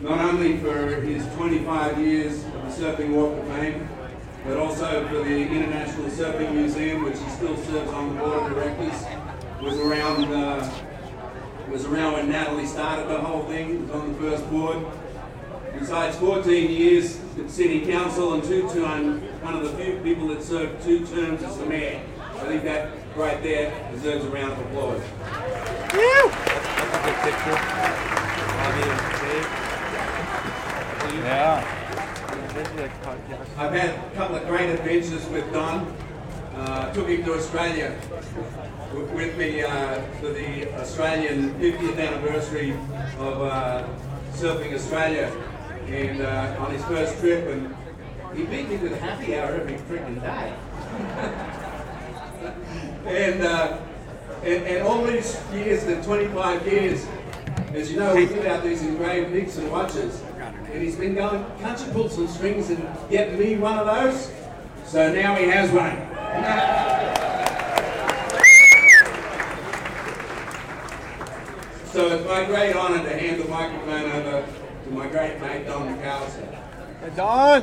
Not only for his 25 years of the Surfing Walk of Fame, but also for the International Surfing Museum, which he still serves on the board of directors. Was around uh, was around when Natalie started the whole thing. Was on the first board. Besides 14 years at City Council and two time one of the few people that served two terms as the mayor. I think that right there deserves a round of applause. That's a good picture. Bobby and Dave. Yeah. I've had a couple of great adventures with Don. Uh, took him to Australia with me uh, for the Australian 50th anniversary of uh, Surfing Australia. And uh, on his first trip, and He beat me to the happy hour every freaking day. and, uh, and and all these years, the 25 years, as you know, we put out these engraved Nixon watches, and he's been going, can't you pull some strings and get me one of those? So now he has one. So it's my great honour to hand the microphone over to my great mate Don McAllister. Don!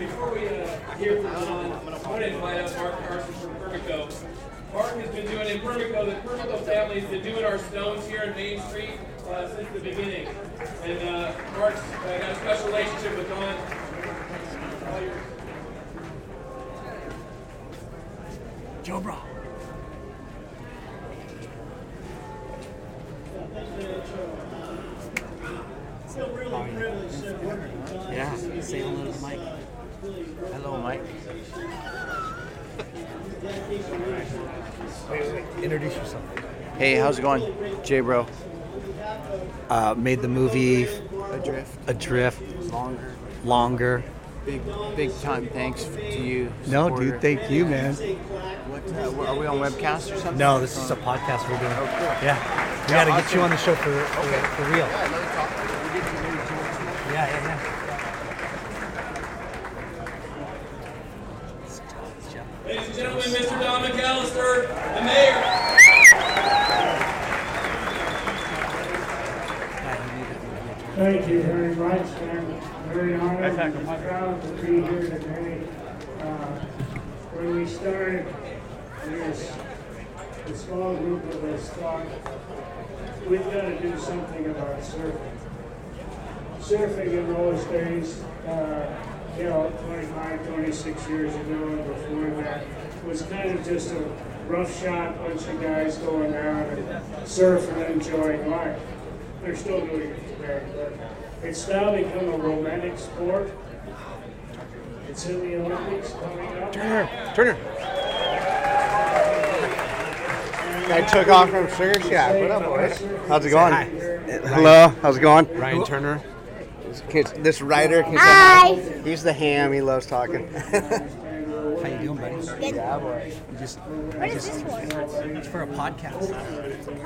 Before we uh, hear from John, I want to invite up Mark Carson from Permico. Mark has been doing in Permico, the Permico family has been doing our stones here in Main Street uh, since the beginning. And uh, Mark's uh, got a special relationship with Don. All yours. Joe Bra. Feel really privileged to work with John. Yeah, say hello to Mike. Hello, Mike. Introduce yourself. Hey, how's it going? Jay Bro. Uh, made the movie Adrift. Adrift. Longer. Longer. Big, big time thanks to you. No, dude, thank you, man. What, uh, are we on webcast or something? No, this is a podcast we're doing. Oh, cool. Yeah. We Yeah, gotta get you on the show for, for, Okay. for real. Yeah, yeah, me talk. We're getting to know each other too. Yeah, yeah, yeah. Ladies and gentlemen, Mr. Don McAllister, the mayor. Thank you very much. I'm very honored and proud to be here today. Uh, When we started this, the small group of us thought, we've got to do something about surfing. Surfing in those days, uh, you know, 25, 26 years ago and before that, was kind of just a rough shot, bunch of guys going out and surfing and enjoying life. They're still doing it today, but it's now become a romantic sport. It's in the Olympics coming up. Turner, Turner. I took off from Sugar Shack. What up, boys? How's it going? Hello, how's it going? Ryan Turner. This, this writer. Can you say He's the ham. He loves talking. How you doing, buddy? Yeah, boy. You just, What is this for? it's for a podcast.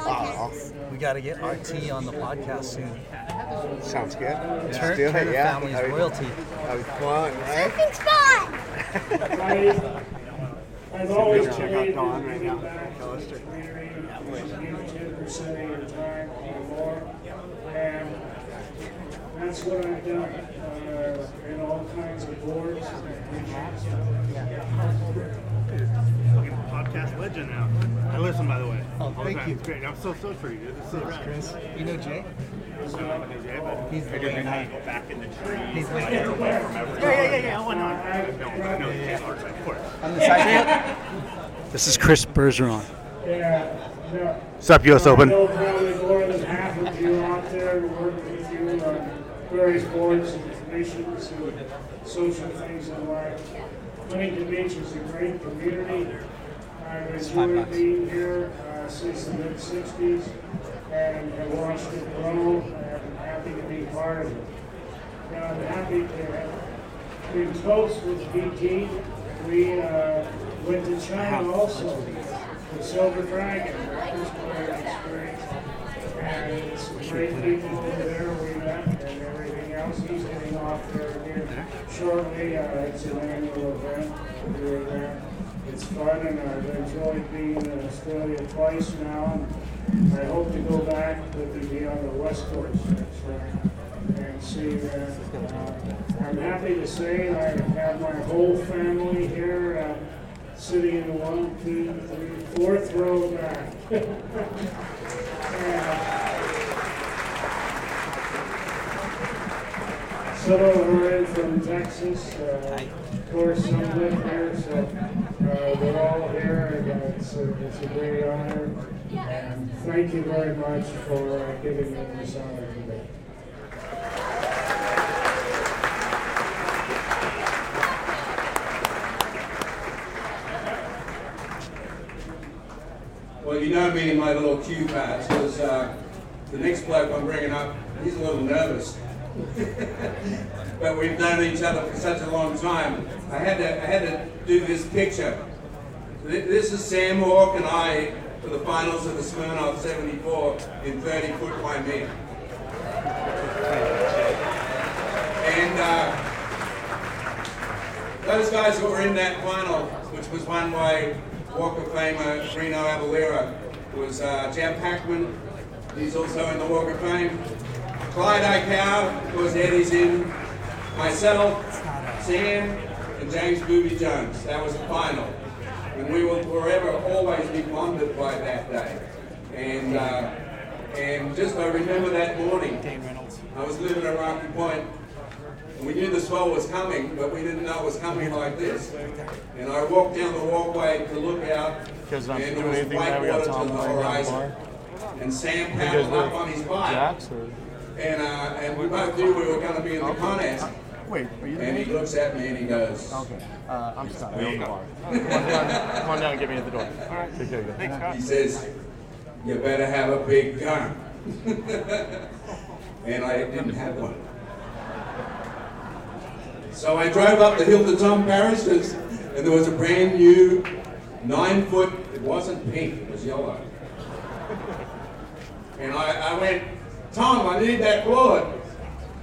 Aw, We got to get RT on the podcast soon. sounds good. Let's Turn, do Turner it. Yeah. family's That'd be- royalty. That'd be fun, right? Surfing's fun. I- I've always Check out Dawn right now. back to the community, give ten percent of your time or more. And that's what I've done, uh, in all kinds of boards. Fucking podcast legend now. I listen, by the way. Oh, All thank time. you. It's great. I'm so stoked for you. dude. This is rad. Chris, you know Jay? I don't know Jay, but He's the I didn't late know night. to go back in the trees. He's like, late I don't night. know from everything. Yeah, yeah, yeah, yeah. Oh, I know. No, I know Jay Larson, of course. I'm the sidekick. This is Chris Bergeron. Yeah, yeah. What's up, US Open? I know probably more than half of you out there who work with you on various boards and commissions and social things in life. Huntington Beach is a great community. I've enjoyed being here uh, since the mid sixties and have watched it grow and I'm happy to be part of it. Now, I'm happy to have been close with PT. We uh, went to China also, the Silver Dragon, that was quite an experience. And some great people over there we met and everything else. He's getting off there again shortly. Uh, it's an annual event. Doing that. It's fun and I've enjoyed being in Australia twice now. And I hope to go back, but to be on the west coast time and see that. Uh, I'm happy to say I have my whole family here, uh, sitting in the one, two, three, fourth row back. And Some of them are in from Texas, uh, of course, some live here, so, uh, we're all here, and uh, it's a, it's a great honor. And thank you very much for uh, giving me this honor today. Well, you know me and my little cue pads, because uh, the next bloke I'm bringing up, he's a little nervous. but we've known each other for such a long time. I had to, I had to do this picture. This is Sam Hawk and I for the finals of the Smirnoff 74 in 30 foot by me. And uh, those guys that were in that final, which was won by Walk of Famer Reno Abellira, was uh, Jeff Hakman. He's also in the Walk of Fame. Clyde Aikau, of course, Eddie's in. Myself, Sam, and James Booby Jones. That was the final. And we will forever always be bonded by that day. And uh, and just I remember that morning. I was living at Rocky Point, and we knew the swell was coming, but we didn't know it was coming like this. And I walked down the walkway to look out, Because and I'm there doing was anything white now, we got water to the playing down the horizon. And Sam paddled up on his bike. Or? And, uh, and we both knew we were going to be in the contest. Wait, are you And he looks at me and he goes, Okay. Uh, I'm stuck. We- I'm the bar. Come on down, come on down and get me at the door. All right. Take care, guys. Thanks, Scott. He says, you better have a big gun. and I didn't have one. So I drove up the hill to Tom Parrish's, and there was a brand new nine foot, it wasn't pink, it was yellow. And I, I went, Tom, I need that board.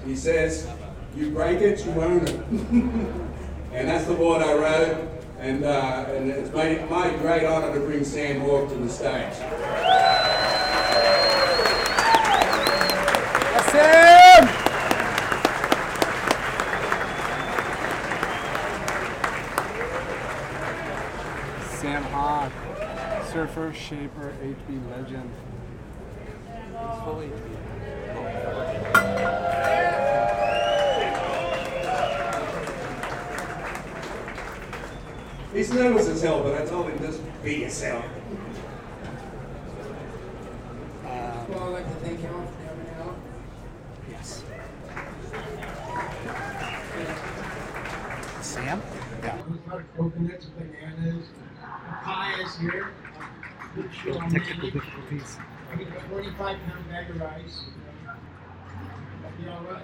He says, you break it, you own it. and that's the board I rode, and, uh, and it's my, my great honor to bring Sam Hawke to the stage. Sam! Sam Hawk, surfer, shaper, HB legend. He's nervous as hell, but I told him just be yourself. Well, I'd like to thank Alan for coming out. Yes. Sam? Yeah. A lot of coconuts, bananas, papayas here. Good show on Technical me. difficulties. I get a twenty-five pound bag of rice. Uh.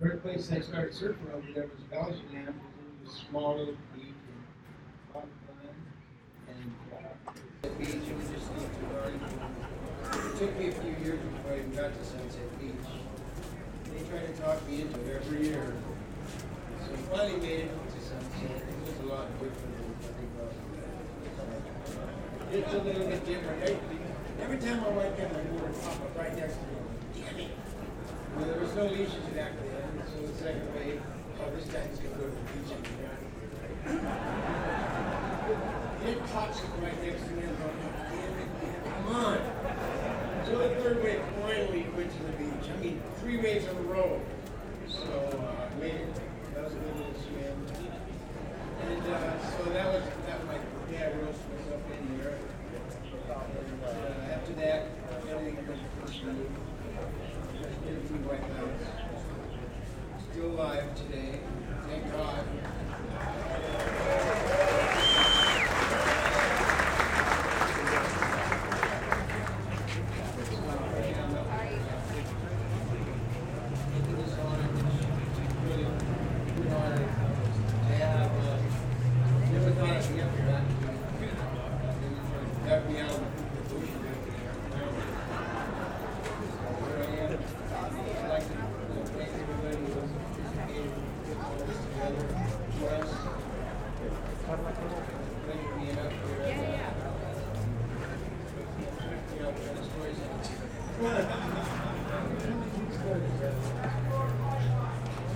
First place I started surfing over there was Belgium, it was a small little beach and fun. And, uh, the beach, we just learn. It took me a few years before I even got to Sunset Beach. They try to talk me into it every year. So I finally made it to Sunset. It was a lot different than I think I was. It's a little bit different. Every, time I went down, the water pop up right next to me. Damn it. Well, there was no leashes back then, so the second wave, oh, this guy's gonna go to the beach and It pops up right next to me. I'm going, damn it, come on. So the third wave finally went to the beach. I mean, three waves in a row. So uh, made it. That was a good little swim. And uh, so that was that was my dad us up in here. And uh, after that. Still alive today. Thank God.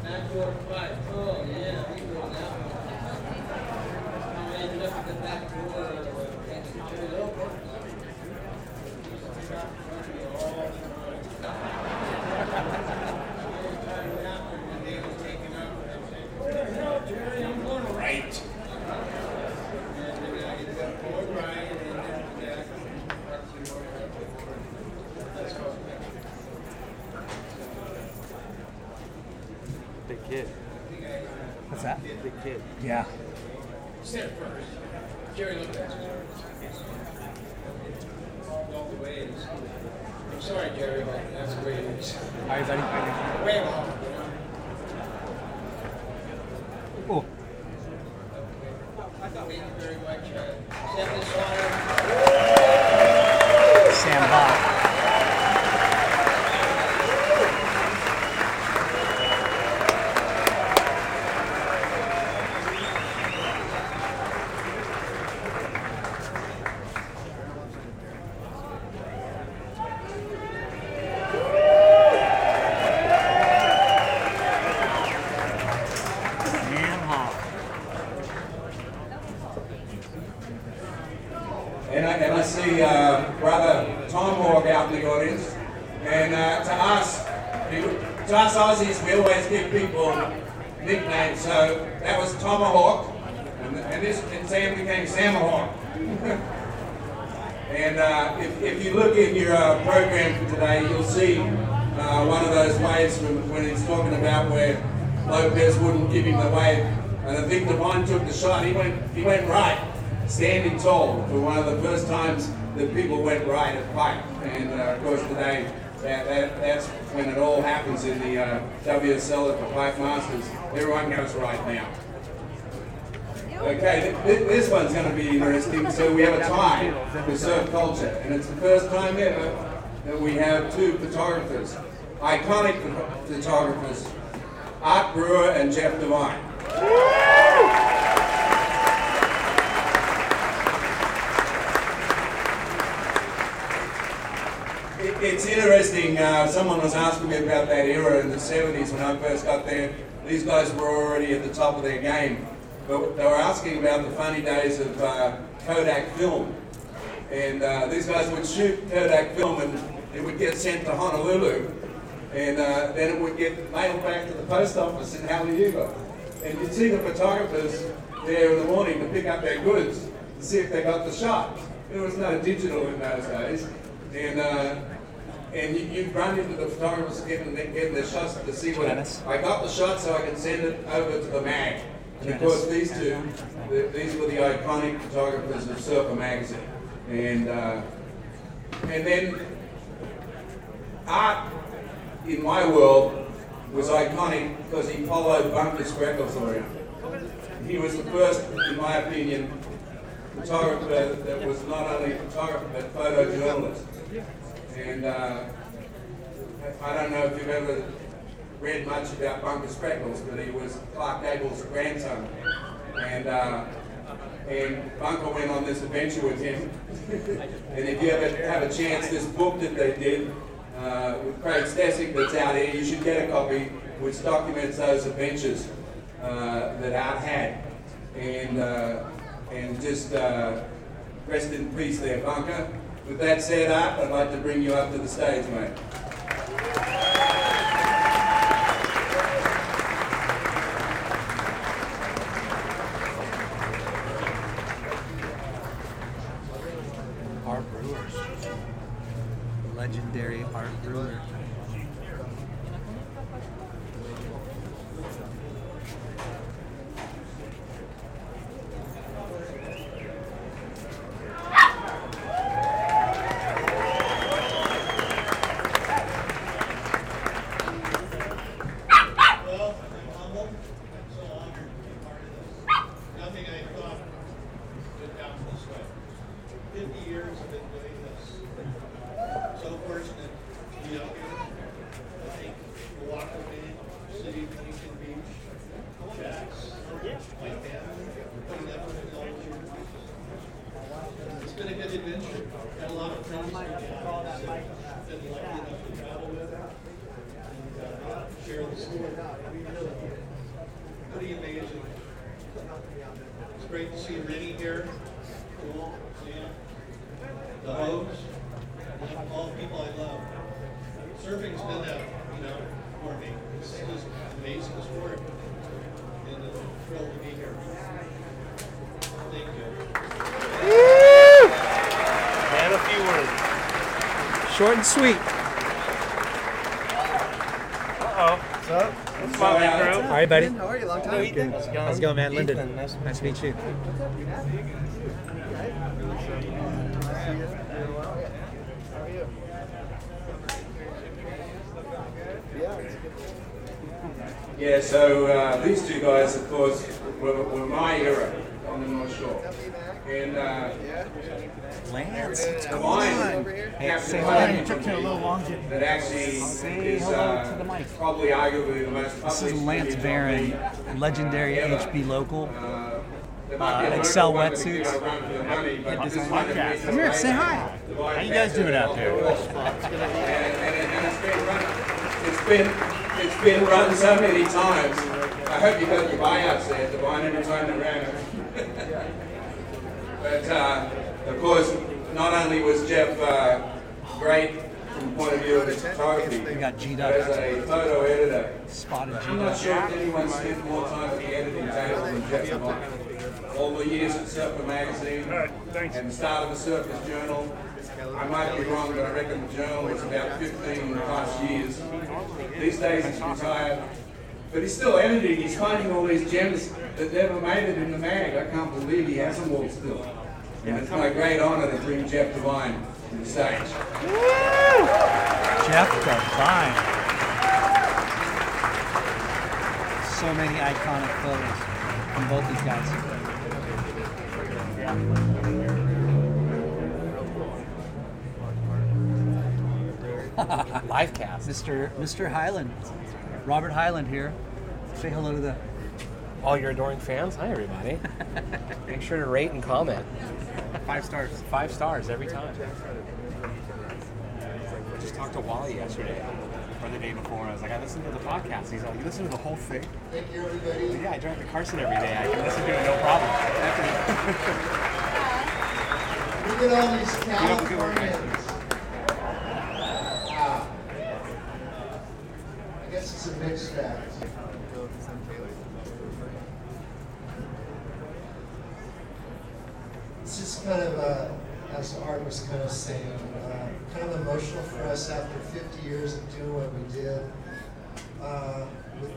Backdoor fight. Oh, yeah, we know that one. How we ended up at the back door of Kansas City Local. Used to pick out front of me all the time. Every time it happened, the day was taken up, I'd say, "Where the hell, Jerry? I'm going right." And then I ended up going right, and then after that, actually going right before. That's called Big kid. What's that? Big kid. Yeah. Sit first. Jerry, look at this. Walk away. I'm sorry, Jerry, but that's the way it is. Hi, is that- Way along, you know? Oh. Thank you very much. Uh, Sam this honor. Sam Hawk. Sam Hawk. And I, and I see uh, brother Tom Hawk out in the audience. And uh, to us, to us Aussies, we always give people nicknames. So that was Tomahawk, and, and this and Sam became Samahawk. and uh, if, if you look in your uh, program for today, you'll see uh, one of those waves from when he's talking about where Him the wave, and I think Divine took the shot. He went he went right, standing tall for one of the first times that people went right at Pipe. And uh, of course today, that, that that's when it all happens in the uh, WSL at the Pipe Masters. Everyone goes right now. Okay, th- th- this one's going to be interesting. So we have a tie for surf culture, and it's the first time ever that we have two photographers, iconic pho- photographers, Art Brewer and Jeff Divine. It- It's interesting. Uh, someone was asking me about that era in the 70s when I first got there. These guys were already at the top of their game. But they were asking about the funny days of uh, Kodak film. And uh, these guys would shoot Kodak film and it would get sent to Honolulu. And uh, then it would get mailed back to the post office in Haleiwa. And you'd see the photographers there in the morning to pick up their goods to see if they got the shot. There was no digital in those days. And uh, and you, you'd run into the photographers getting, getting their shots to see what? I got the shot so I could send it over to the mag. And of course, these two, th- these were the iconic photographers of Surfer magazine. And uh, and then art in my world was iconic because he followed Bunker Spreckels around. He was the first, in my opinion, photographer that was not only a photographer but photojournalist. And uh, I don't know if you've ever read much about Bunker Spreckels, but he was Clark Gable's grandson. And uh, and Bunker went on this adventure with him. and if you ever have a chance, this book that they did uh, with Craig Stecyk that's out here, you should get a copy, which documents those adventures uh, that Art had. And uh, and just uh, rest in peace there, Bunker. With that said, Art, I'd like to bring you up to the stage, mate. Art Brewer. Legendary Art Brewer. Well, I'm humbled, I'm so honored to be part of this. Nothing I thought would down this way. Fifty years I've been doing this. So fortunate to be out here. I think Oahu Bay, City of Huntington Beach, Jack's, my family, putting up with all these years. It's been a good adventure. Got a lot of friends here. Been lucky enough to travel with. And, uh, share the story. Pretty amazing. It's great to see Rennie here. Cool, Sam. The host, all the people I love. Surfing's been a, you know, for me. It's just amazing sport. And I'm thrilled to be here. Thank you. And a few words. Short and sweet. Uh-oh. What's up? What's All right, buddy. How are you? Long time. Good. How's it going? How's it going, man? Lyndon. Ethan, nice Nice to meet you. Yeah, so uh, these two guys, of course, were, were my era on the North Shore. And uh, Lance, what's the going wine, on? Hey, say Wine hello. Took you a little long to- that actually Say is hello uh, to the mic. probably arguably the most This is Lance image Barron, legendary. HB local. There Uh, might Xcel local one that could wetsuits. go around for the money, but this is one that Podcast. Come here, say hi. How you guys doing out there? the world. And, and, and it's been run. It's been run so many times. I hope you got your buyouts there. The wine entertainment ran it. But uh, of course, not only was Jeff uh, great from the point of view of his photography, We got G'd but up. as a photo editor, Spotted I'm not sure if anyone spent more time at the editing table than Jeff Divine. All the years at Surfer Magazine and the start of the Surfer's Journal. I might be wrong, but I reckon the journal was about 15 plus years. These days he's retired. But he's still editing. He's finding all these gems that never made it in the mag. I can't believe he has them all still. And it's my great honor to bring Jeff Divine to the stage. Jeff Divine. So many iconic photos from both these guys. Live cast. Mr. Mr. Highland. Robert Highland here. Say hello to the All your adoring fans, hi everybody. Make sure to rate and comment. Five stars. Five stars every time. I just talked to Wally yesterday, or the day before, I was like, I listened to the podcast. He's like, you listen to the whole thing? Thank you, everybody. Yeah, I drive to Carson every day. I can listen to it no problem. Look at all these You have a good one, guys. Californians. Wow. I guess it's a mixed bag. It's just kind of, uh, as Art was kind of saying, uh, kind of emotional for us after 50 years of doing what we did. Uh, with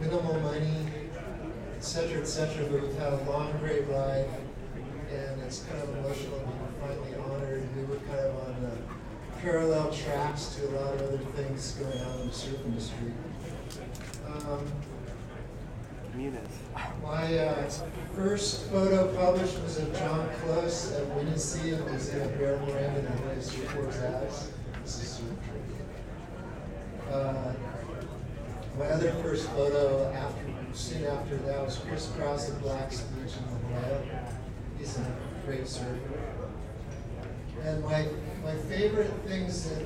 minimal money, et cetera, et cetera, but we've had a long, great ride, and it's kind of emotional to be finally honored. We were kind of on parallel tracks to a lot of other things going on in the surf industry. Um, my uh, first photo published was of John Close at Windansea. It was in a Bear Miranda as. This is. Uh, my other first photo after, soon after that was Chris Krause at Black's Beach in Jolla. He's a great surfer. And my, my favorite things in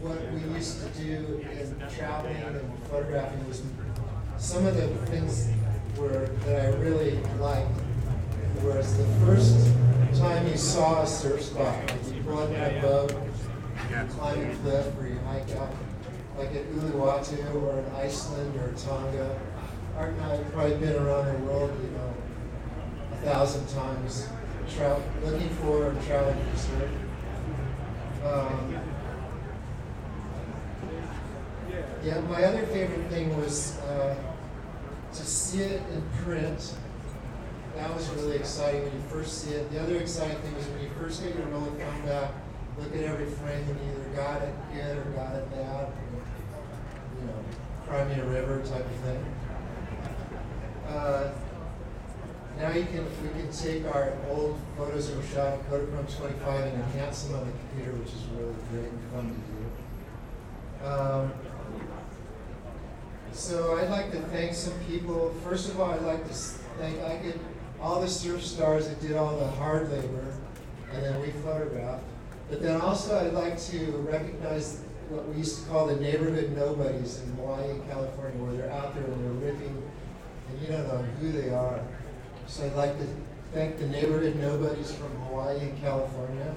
what we used to do in traveling and photographing was some of the things were that I really liked was the first time you saw a surf spot, like you brought up in a boat, you climb a cliff, or you hike out, like at Uluwatu or in Iceland or Tonga. Art and I have probably been around the world, you know, a thousand times, tra- looking for and traveling for surf. Um, yeah, my other favorite thing was uh, to see it in print. That was really exciting when you first see it. The other exciting thing was when you first get your roll of film back, look at every frame and you either got it good or got it bad. You know, cry me a river type of thing. Uh, now you can we can take our old photos that were shot in Kodachrome 25 and enhance them on the computer, which is really great and fun to do. Um, so I'd like to thank some people. First of all, I'd like to thank I could all the surf stars that did all the hard labor, and then we photographed. But then also I'd like to recognize what we used to call the neighborhood nobodies in Hawaii and California, where they're out there and they're ripping, and you don't know who they are. So I'd like to thank the neighborhood nobodies from Hawaii and California.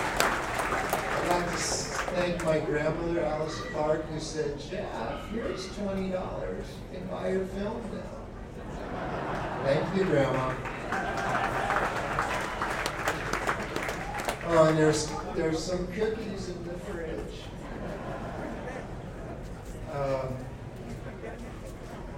I'd like to s- thank my grandmother, Alice Clark, who said, Jeff, here's twenty dollars. and buy your film now. Thank you, Grandma. Oh, and there's, there's some cookies in the fridge. Um,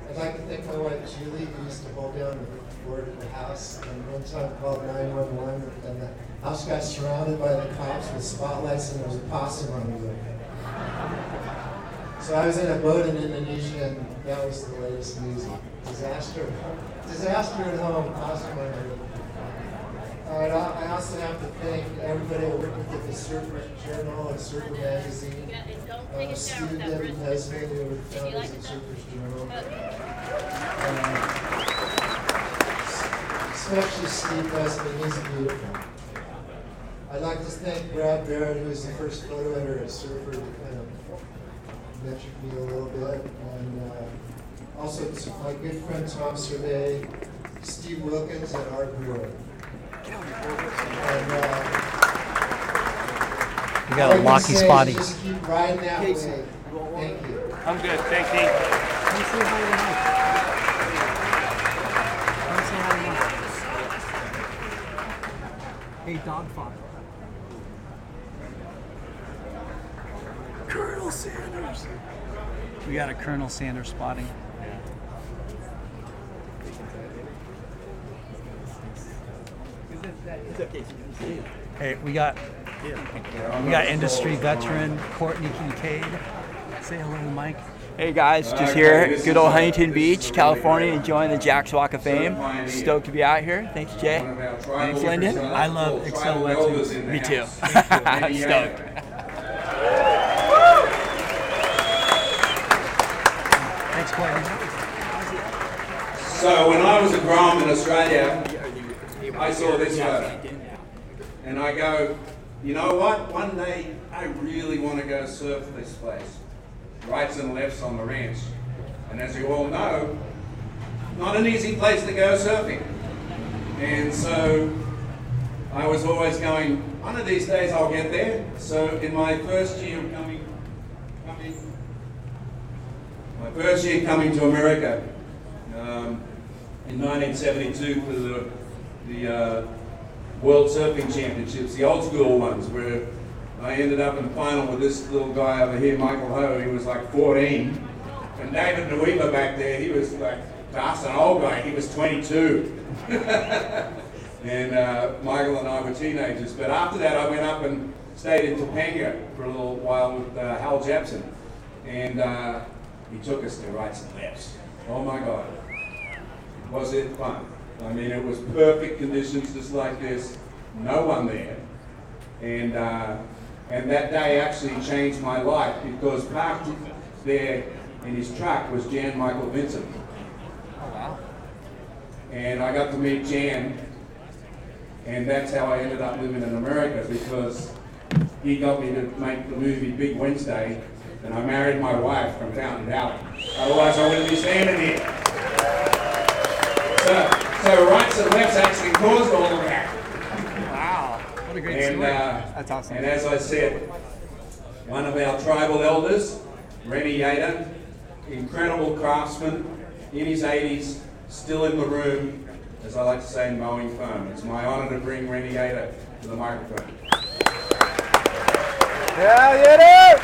I'd like to thank my wife Julie, who used to hold down the fort at the house, and one time called 911, and the house got surrounded by the cops with spotlights, and there was a possum on the roof. So I was in a boat in Indonesia, and that was the latest news. Disaster, disaster at home, possum on the roof. All right, I I also have to thank everybody I worked with at the Surfer Journal and Surfer Magazine. Uh, Stu and Desmond, who were founders of Surfer's Journal. Um, Especially Steve Desmond, he's beautiful. I'd like to thank Brad Barrett, who was the first photo editor at Surfer, to kind of mentor me a little bit. And uh, also to my good friend Tom Servais, Steve Wilkings, and Art Brewer. And, uh, You got a all I can Locky spotty. Just keep riding that way. Thank you. I'm good. Thank you. Hey, dog father. Colonel Sanders. We got a Colonel Sanders spotting. Hey, we got we got industry veteran Courtney Kincaid. Say hello to Mike. Hey guys, just here, good old Huntington Beach, California, enjoying the Jack's Walk of Fame. Stoked to be out here. Thanks, Jay. Thanks, Lyndon. I love Xcel Wetsuits. Me too. Stoked. Thanks, Courtney. So when I was a Grom in Australia, I saw this photo. And I go, you know what? One day I really want to go surf this place. Rights and lefts on the ranch. And as you all know, not an easy place to go surfing. And so I was always going, one of these days I'll get there. So in my first year of coming, coming my first year coming to America um, in 1972 for the, the uh, World Surfing Championships, the old school ones, where I ended up in the final with this little guy over here, Michael Ho. He was like 14. And David Nuuhiwa back there, he was like, us, an old guy, he was 22. and uh, Michael and I were teenagers. But after that, I went up and stayed in Topanga for a little while with uh, Hal Jepsen. And uh, he took us to rights and lefts. Oh my God. Was it fun? I mean, it was perfect conditions just like this, no one there. And, uh, and that day actually changed my life because parked there in his truck was Jan Michael Vincent. Oh, wow. And I got to meet Jan, and that's how I ended up living in America because he got me to make the movie Big Wednesday, and I married my wife from Fountain Valley. Otherwise, I wouldn't be standing here. So, so rights and lefts actually caused all of that. Wow. What a great And, story. uh, That's awesome. And as I said, one of our tribal elders, Renny Yater, incredible craftsman, in his 80s, still in the room, as I like to say, mowing foam. It's my honor to bring Renny Yater to the microphone. Yeah, yeah, dude.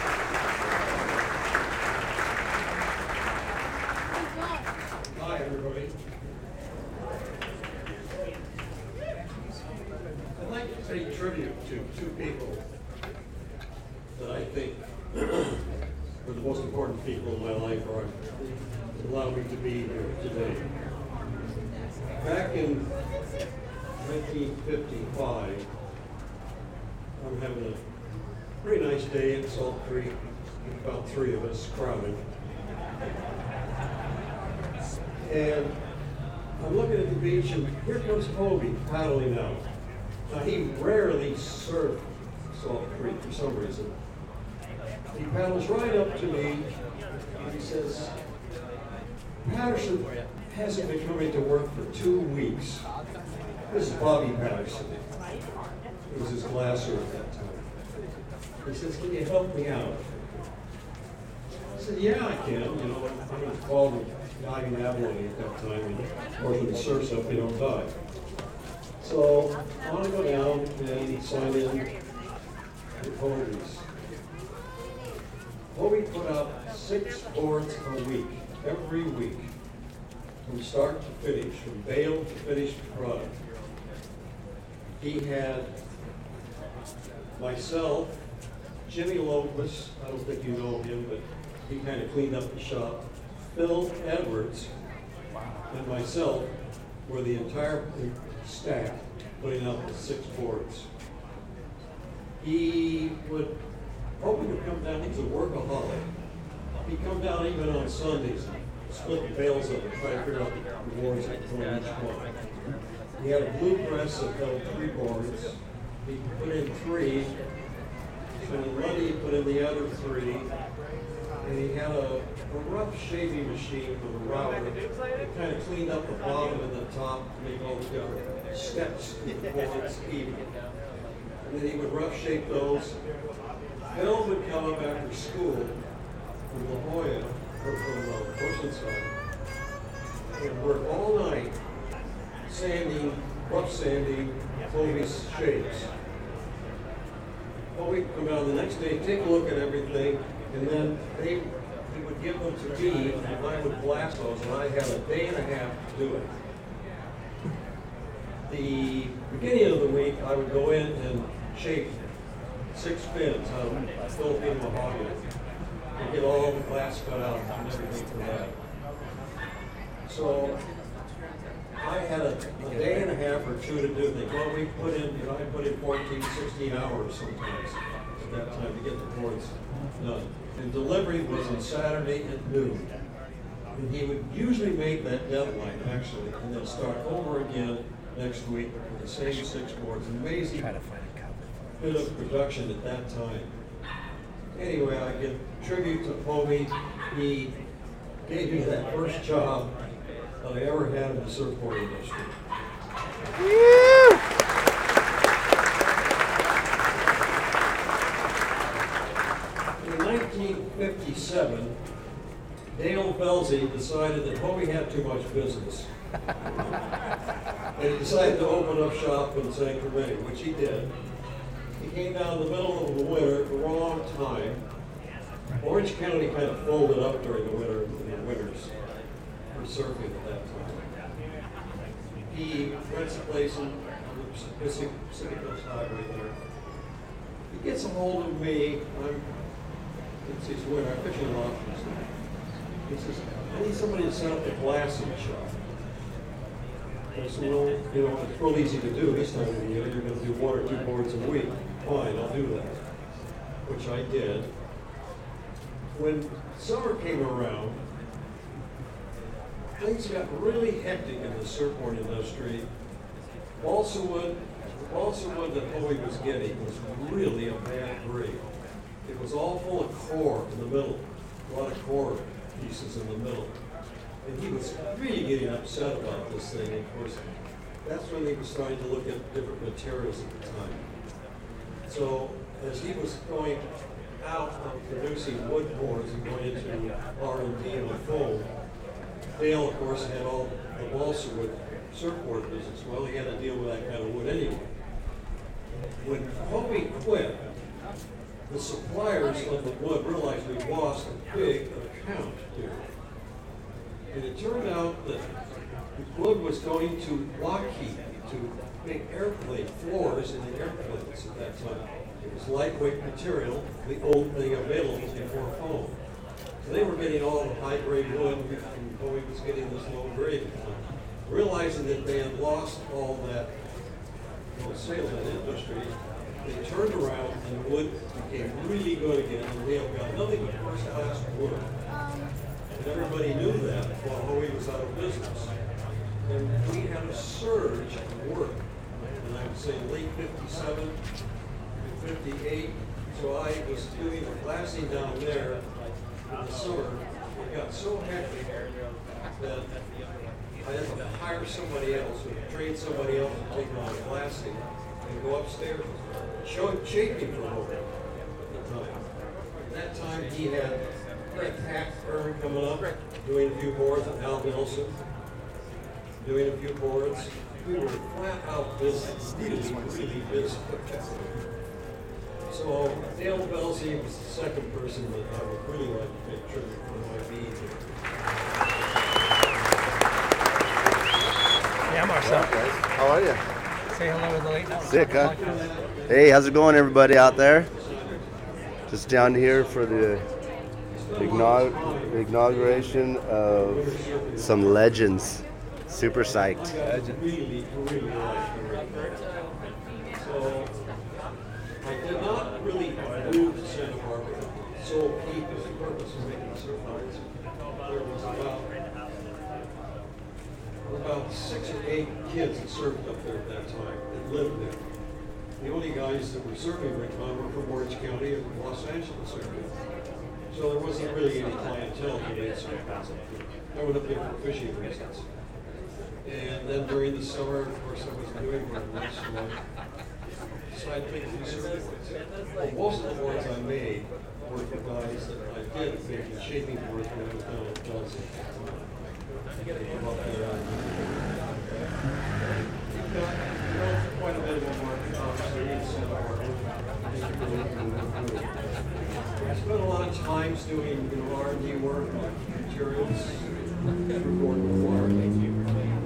Hi, everybody. I'd like to pay tribute to two people that I think are the most important people in my life or allow me to be here today. Back in 1955, I'm having a pretty nice day at Salt Creek, about three of us crowded. And I'm looking at the beach, and here comes Hobie paddling out. Now, he rarely surfed Salt Creek for some reason. He paddles right up to me, and he says, Patterson hasn't been coming to work for two weeks. This is Bobby Patterson. He was his glasser at that time. He says, can you help me out? I said, yeah, I can. You know, I'm involved with diving abalone at that time, and of course, when the surf's up, they don't dive. So I want to go down and sign in with Hobie's. Hobie put out six boards a week, every week. from start to finish, from bale to finished product. He had myself, Jimmy Lopez, I don't think you know him, but he kind of cleaned up the shop. Phil Edwards and myself were the entire staff putting up the six boards. He would, hoping to come down, he's a workaholic. He'd come down even on Sundays, split the bales up and try to figure out the boards that each one. He had a blue press that held three boards. He put in three. So on Monday, he put in the other three. And he had a, a rough shaving machine with a router that kind of cleaned up the bottom and the top to make all the steps the boards even. And then he would rough shape those. Phil would come up after school from La Jolla, or from uh, Oceanside, and work all night sanding, rough sanding Chloe's shapes. Well, we'd come down the next day, take a look at everything, and then they, he would give them to me, and I would blast those, and I had a day and a half to do it. The beginning of the week, I would go in and shape six fins out of Philippine mahogany, and get all the glass cut out and everything for that. So I had a, a day and a half or two to do things. Well, we put in, you know, I put in 14, 16 hours sometimes at that time to get the boards done. And delivery was on Saturday at noon. And he would usually make that deadline, actually, and then start over again next week with the same six boards. Amazing bit of production at that time. Anyway, I give tribute to Hobie. He gave me that first job that I ever had in the surfboard industry. In 1957, Dale Velzy decided that Hobie had too much business. and he decided to open up shop in San Clemente, which he did. He came down in the middle of the winter, the wrong time. Orange County kind of folded up during the winter, in the winters for surfing at that time. He rents a place in the Pacific Coast Highway there. He gets a hold of me. I'm, it's his winter, I'm fishing lobsters. He says, I need somebody to set up a glassing shop. I said, well, you know, it's real easy to do this time of the year. You're going to do one or two boards a week. Fine, I'll do that. Which I did. When summer came around, things got really hectic in the surfboard industry. Balsa wood, balsa wood that Hobie was getting was really a bad grade. It was all full of core in the middle, a lot of core pieces in the middle. And he was really getting upset about this thing. Of course, that's when he was starting to look at different materials at the time. So as he was going out of producing wood boards and going into R and and foam, Dale, of course, had all the balsa wood surfboard business. Well, he had to deal with that kind of wood anyway. When Hobie quit, the suppliers of the wood realized we lost a big account here. And it turned out that the wood was going to Lockheed to make airplane floors in the airplanes at that time. It was lightweight material, the thing available before foam. So they were getting all the high grade wood, and Boeing was getting this low grade. Realizing that they had lost all that you know, sales in the industry, they turned around and wood became really good again, and they have got nothing but first class wood. And everybody knew that while Hobie was out of business. And we had a surge of work. And I would say late 57, 58. So I was doing the glassing down there in the summer. It got so hectic that I had to hire somebody else, or train somebody else to take on glassing and go upstairs, show, shaping for Hoey at the time. At that time, he had Fred Hackburn coming up, doing a few boards, and Al Nelson doing a few boards. We were flat out busy, really, really busy. So Dale Velzy was the second person that I would really like to pay tribute for my being here. Hi, Marcel. How are you? Say hello to the late night. Sick, huh? Hey, how's it going, everybody out there? Just down here for the inaug- inauguration of some legends. Super psyched. About, six or eight kids that surfed up there at that time, that lived there. The only guys that were the time were from Orange County and from Los Angeles area. So there wasn't really any clientele surf lines. I went up there for fishing reasons. And then during the summer, of course, I was doing my work, so I a few most of the ones I made were for guys that I did the shaping boards when I was down at Johnson. I spent a lot of times doing, you know, R and D work on materials, through Gordon Clark.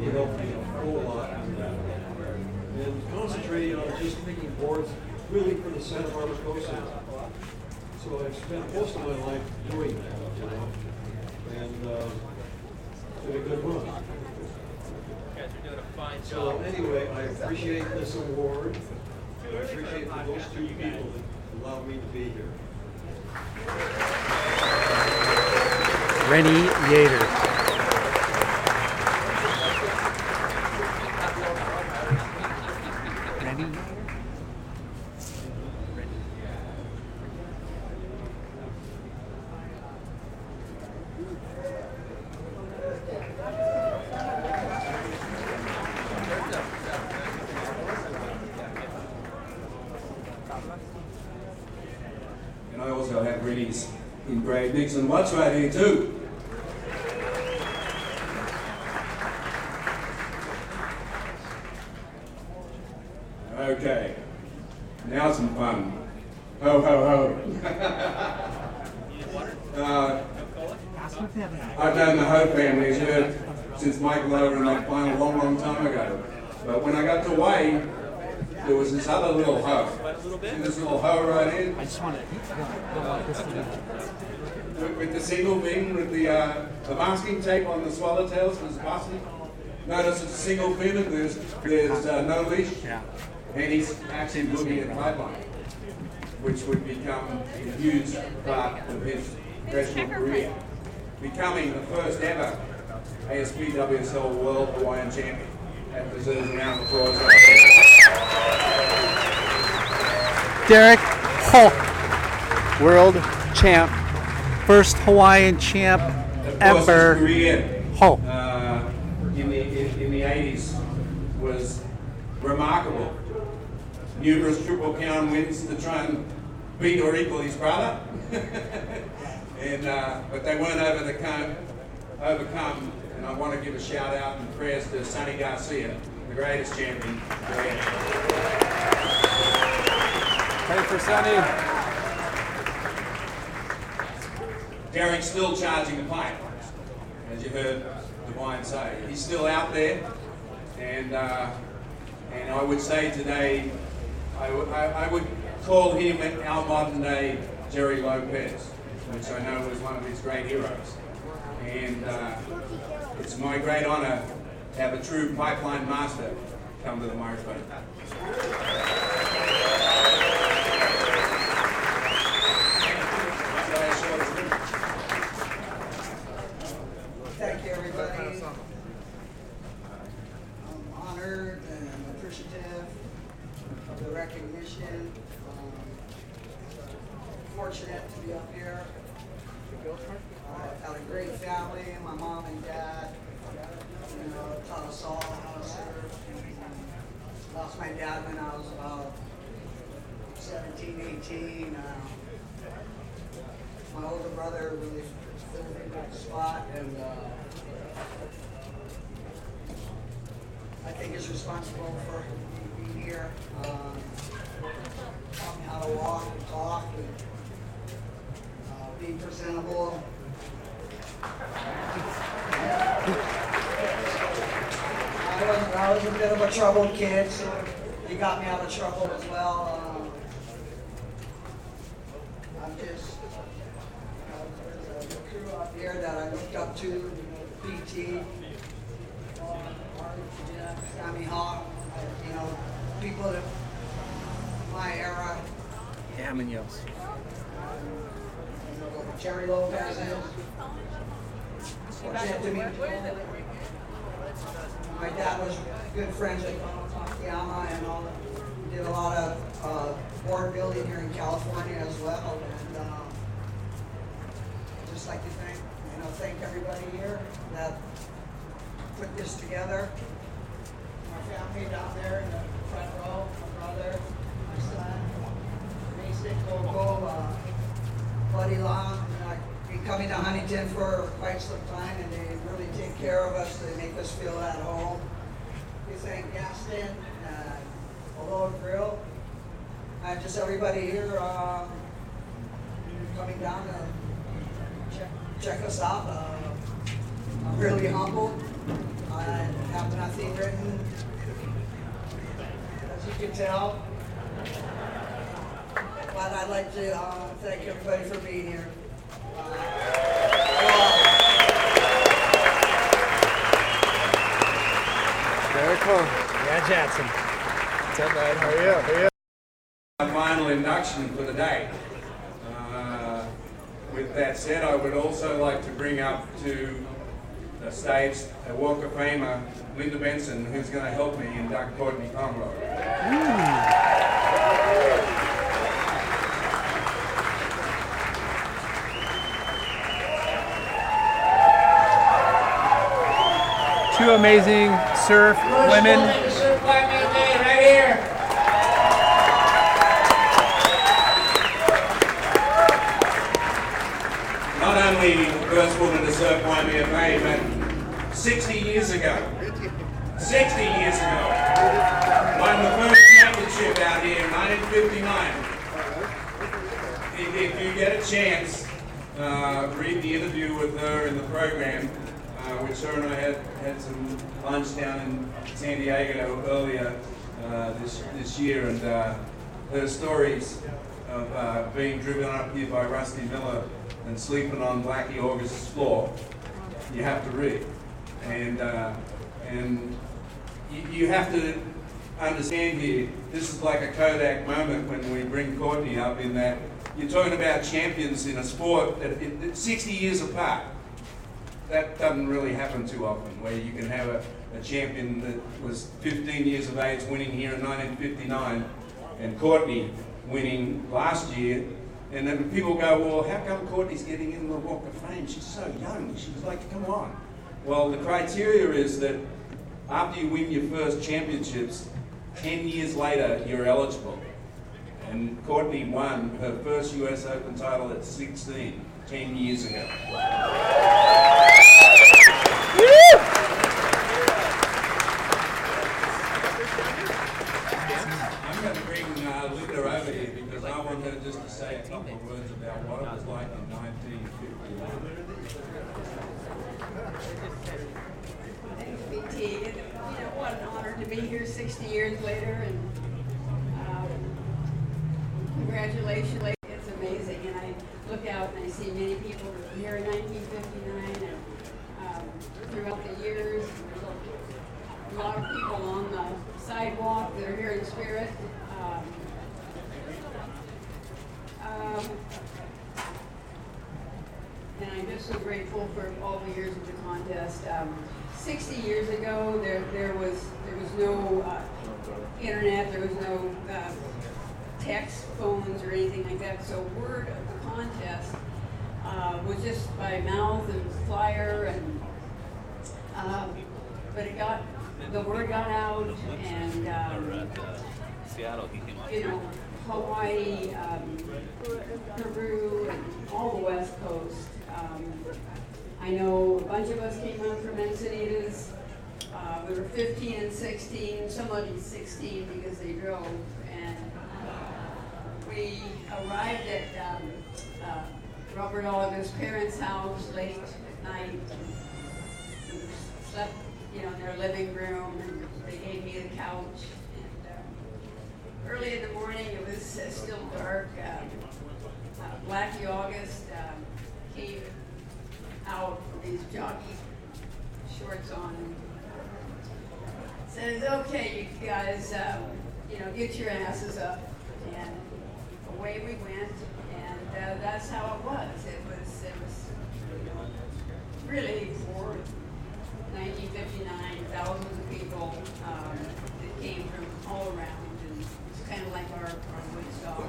He helped me a whole lot. And concentrating on just making boards really for the Santa Barbara coastline. So I've spent most of my life doing that, you know, and, uh, been a good run. So anyway, I appreciate this award. I appreciate for those two people that allowed me to be here. Renny Yater. Ready? And I also have Renny's engraved Nixon watch right here too. Okay, now some fun. Ho ho ho. uh, I've known the Ho family here since Michael over in that final long, long time ago. But when I got to Hawaii, there was this other little hoe. See this little hoe right here? I just want to go like this to With, with the single fin, with the uh, the masking tape on the swallowtails was busted. Notice it's a single fin and there's there's uh, no leash. Yeah. And he's actually looking at pipeline, which would become a huge part of his professional career, becoming the first ever ASPWSL World Hawaiian Champion. That deserves a round of applause. Derek Hulk, world champ, first Hawaiian champ Of course, his ever. career Hulk. uh, in the in, in the 80s was remarkable. Numerous triple crown wins to try and beat or equal his brother, and uh, but they weren't over the come, overcome. And I want to give a shout out and prayers to Sonny Garcia, the greatest champion. Pray for Sonny. Derek's still charging the pipe, as you heard Divine say. He's still out there, and uh, and I would say today, I would- I- I would call him our modern day Gerry Lopez, which I know was one of his great heroes. And uh, it's my great honor to have a true pipeline master come to the microphone. Thank you, everybody. I'm honored and appreciative of the recognition. Um, Fortunate to be up here. I've had a great family, my mom and dad, you know, taught us all how to surf. Lost my dad when I was about 17, 18. Uh, my older brother really filled in that spot and uh, I think is responsible for here. Um, taught me how to walk and talk and uh, be presentable. I was, I was a bit of a troubled kid, so he got me out of trouble as well. Um, I'm just, you know, there's a crew out here that I looked up to, PT, Sammy Hawk, you know, people that my era, Yeah, Munoz. Gerry Lopez is. Fortunate to meet My dad was good friends with Takayama and all, did a lot of, uh, board building here in California as well, and, um, I'd just like to thank, you know, thank everybody here that put this together. My family down there my brother, my son, Mason, Coco, uh, Buddy Long, know, I've been coming to Huntington for quite some time, and they really take care of us, they make us feel at home. We thank Gaston, uh, Aloha Grill, and just everybody here, um, coming down to check, check us out. Uh, I'm really humbled. I have nothing written, can tell. But I'd like to uh, thank everybody for being here. Very cool. Yeah, Jackson. What's up, man? How are you? How are you? My final induction for the day. Uh, With that said, I would also like to bring up to the stage a Walk of Famer, Linda Benson, who's going to help me and induct Courtney Pomeroy. Two amazing surf women. right here. Not only the first woman to serve Waimea, but 60 years ago, 60 years ago, won the first championship out here in 1959. If, if you get a chance, uh, read the interview with her in the program, uh, which her and I had, had some lunch down in San Diego earlier uh, this, this year, and uh, her stories of uh, being driven up here by Rusty Miller and sleeping on Blackie August's floor, you have to read. And, uh, and you, you have to understand here, this is like a Kodak moment when we bring Courtney up in that you're talking about champions in a sport that it, it's 60 years apart. That doesn't really happen too often, where you can have a, a champion that was 15 years of age winning here in 1959 and Courtney winning last year. And then people go, well, how come Courtney's getting in the Walk of Fame? She's so young. She's like, come on. Well, the criteria is that after you win your first championships, 10 years later, you're eligible. And Courtney won her first US Open title at 16, 10 years ago. Say a couple of words about what it was like in 1951. Thanks, PT. And, You know, what an honor to be here 60 years later, and um, congratulations. It's amazing, and I look out and I see many people that were here in 1959, and um, throughout the years, there's a lot of people on the sidewalk that are here in spirit. Um, um, and I'm just so grateful for all the years of the contest. Um, 60 years ago, there, there was there was no uh, internet, there was no uh, text phones or anything like that. So word of the contest uh, was just by mouth and flyer, and um, but it got the word got out, and um, Seattle, he came up. you know, Hawaii, um, Peru, and all the West Coast. I know a bunch of us came home from Encinitas. Uh, we were 15 and 16, somebody 16 because they drove. And we arrived at um, uh, Robert Oliver's parents' house late at night. We slept you know, in their living room, and they gave me the couch. And um, early in the morning, it was uh, still dark. Um, uh, Blackie August um, came out his jockey shorts on. and Says, "Okay, you guys, um, you know, get your asses up." And away we went, and uh, that's how it was. It was, it was you know, really for 1959, thousands of people um, that came from all around, and it's kind of like our, our Woodstock.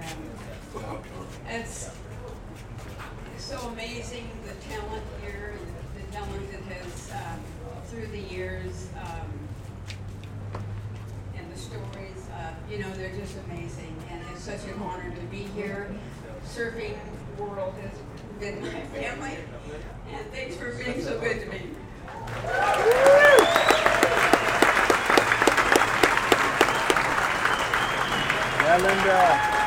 And um, it's so amazing the talent here, and the talent that has um, through the years. Um, and the stories, uh, you know, they're just amazing, and it's such an honor to be here. Surfing world has been my family, and thanks for being so good to me. Linda.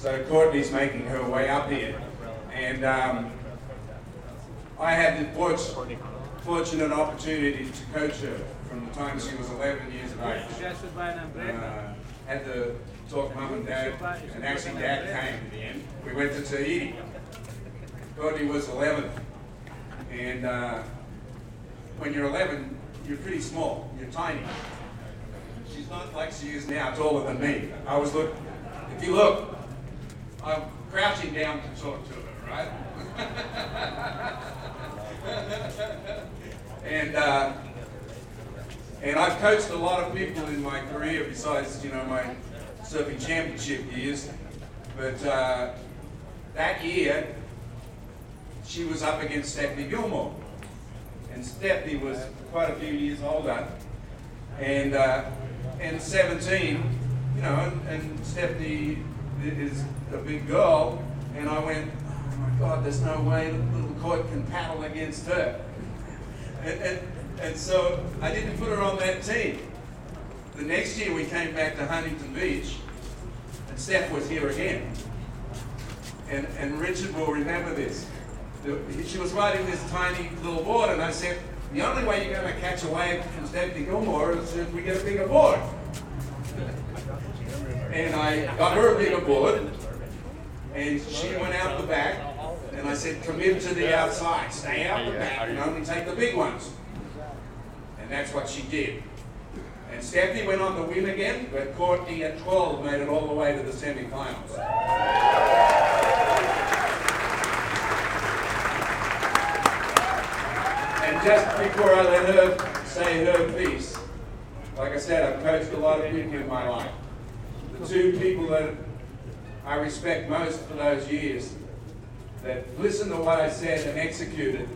So Courtney's making her way up here, and um, I had the fortunate, fortunate opportunity to coach her from the time she was 11 years of age. Uh, had to talk mum and dad, and actually dad came in the end. We went to Tahiti. Courtney was 11, and uh, when you're 11, you're pretty small, you're tiny. She's not like she is now, taller than me. I was look, if you look, I'm crouching down to talk to her, right? and uh, and I've coached a lot of people in my career besides, you know, my surfing championship years. But uh, that year, she was up against Stephanie Gilmore. And Stephanie was quite a few years older. And, uh, and 17, you know, and, and Stephanie is a big girl. And I went, oh my God, there's no way the little Court can paddle against her. And, and, and so I didn't put her on that team. The next year we came back to Huntington Beach, and Steph was here again. And, and Richard will remember this. She was riding this tiny little board, and I said, the only way you're going to catch a wave from Stephanie Gilmore is if we get a bigger board. And I got her a bigger board, and she went out the back, and I said, commit to the outside, stay out the back, and only take the big ones. And that's what she did. And Stephanie went on to win again, but Courtney at 12 made it all the way to the semifinals. And just before I let her say her piece, like I said, I've coached a lot of people in my life. Two people that I respect most for those years, that listened to what I said and executed,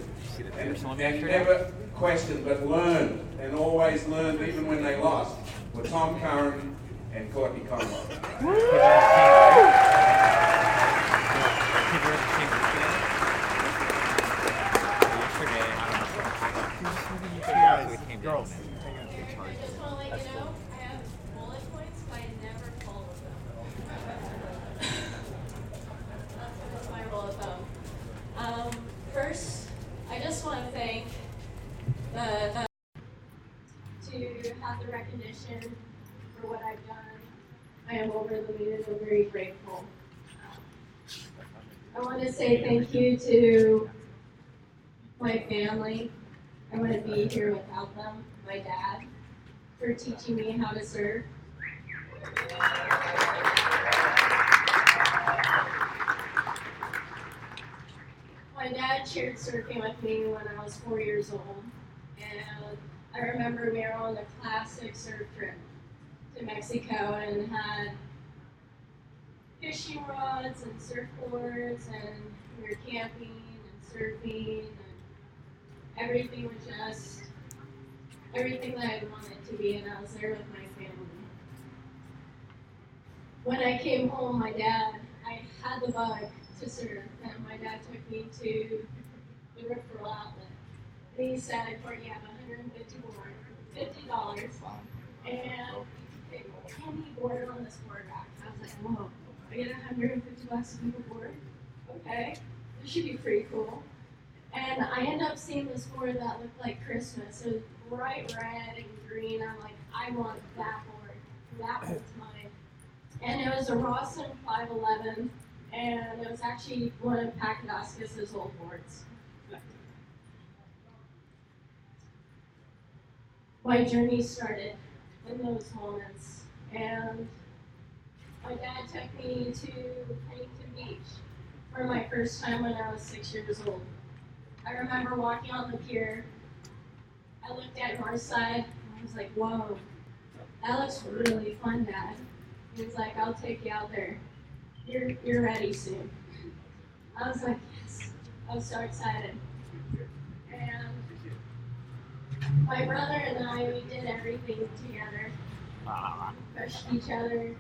and, and never questioned but learned, and always learned even when they lost, were Tom Curren and Courtney Conlogue. Girls. just want to let you know, I have bullet points, but I never follow them. That's my rule of thumb. Um, first, I just want to thank the, the, to have the recognition for what I've done. I am over the moon and very grateful. I want to say thank you to my family. I wouldn't be here without them. My dad, for teaching me how to surf. My dad shared surfing with me when I was four years old, and I remember we were on a classic surf trip to Mexico and had fishing rods and surfboards, and we were camping and surfing, and everything was just everything that I wanted to be, and I was there with my family. When I came home, my dad, I had the bug to surf, and my dad took me to the referral outlet. And he said, Courtney, you have 150 board, fifty dollars, and any board on this board rack. I was like, whoa, I get 150 bucks to pick a board? okay, this should be pretty cool. And I end up seeing this board that looked like Christmas. It was bright red and green. I'm like, I want that board. That one's mine. And it was a Rawson 511, and it was actually one of Pakadakis' old boards. My journey started in those moments, and my dad took me to Huntington Beach for my first time when I was six years old. I remember walking on the pier. I looked at Northside, and I was like, whoa, that looks really fun, Dad. He was like, I'll take you out there. You're, you're ready soon. I was like, yes. I was so excited. And my brother and I, we did everything together. Pushed each other.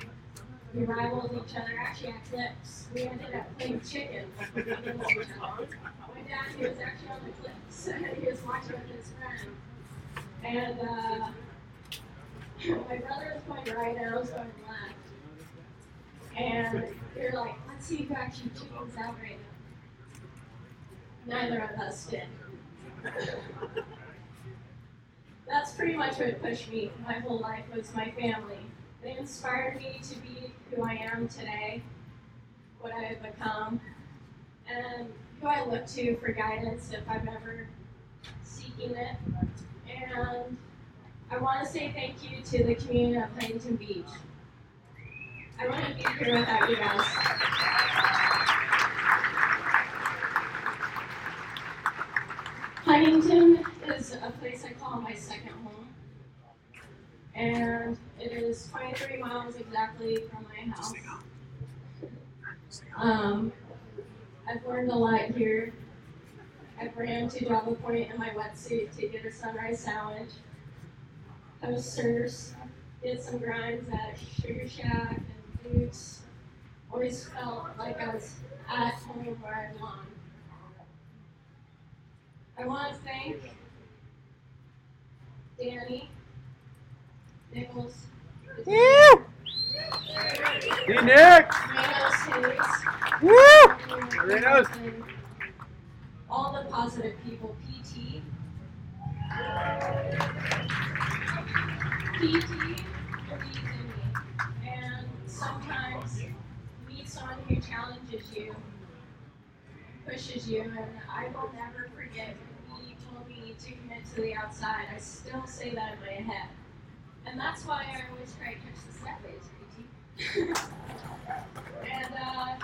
We rivaled each other. Actually, at Cliffs, we ended up playing chicken. My dad, he was actually on the Cliffs. he was watching with his friend. And uh, my brother was going right and I was going left. And we were like, let's see who actually chickens out right now. Neither of us did. That's pretty much what pushed me my whole life was my family. They inspired me to be who I am today, what I have become, and who I look to for guidance if I'm ever seeking it. And I want to say thank you to the community of Huntington Beach. I wouldn't be here without you guys. Huntington is a my second home. And it is 23 miles exactly from my house. Um, I've learned a lot here. I've ran to Java Point in my wetsuit to get a sunrise sandwich. I was surfs, did some grinds at Sugar Shack and Boots. Always felt like I was at home where I belong. I want to thank Danny Nichols. Woo! Hey, Nick! Renos Hayes. Woo! Renos. and All the positive people. PT. PT believes in me. And sometimes meet someone who challenges you, pushes you, and I will never forget when he told me to commit to the outside. I still say that in my head. And that's why I always try to catch the sideways, PT. and uh,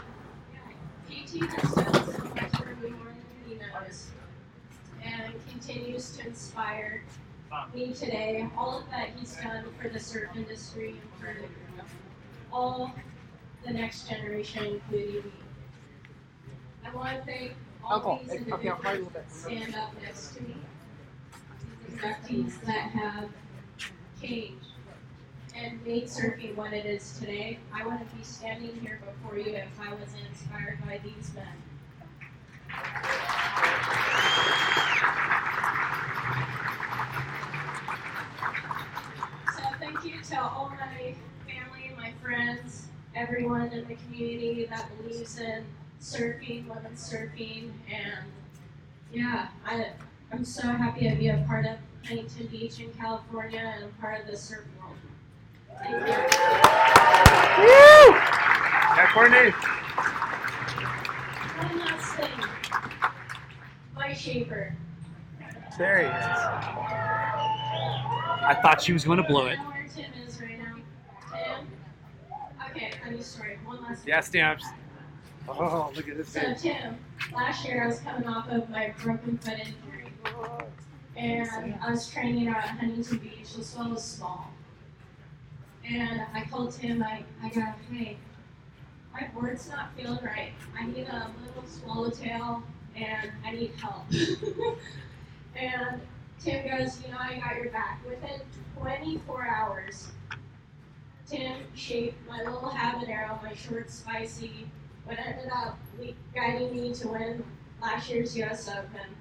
PT has done so much for me more than he knows, and continues to inspire me today. All of that he's done for the surf industry and for all the next generation, including me. I want to thank all these okay, you a individuals that stand up next to me, these inductees that have changed and made surfing what it is today. I wouldn't be standing here before you if I wasn't inspired by these men. So thank you to all my family, my friends, everyone in the community that believes in surfing, women's surfing, and yeah, I I'm so happy to be a part of Huntington Beach in California and a part of the surf world. Thank you. Woo! Yeah, Courtney. One last thing. My shaper. There he is. I thought she was going to blow it. Where Tim is right now. Tim? Okay, funny story. One last Yeah, stamps. Oh, look at this So. Tim, last year I was coming off of my broken foot injury, and I was training out at Huntington Beach. This one was small, and I called Tim. I I go, hey, my board's not feeling right. I need a little swallowtail, and I need help. and Tim goes, you know, I got your back. Within 24 hours, Tim shaped my little habanero, my short spicy, what ended up guiding me to win last year's US Open.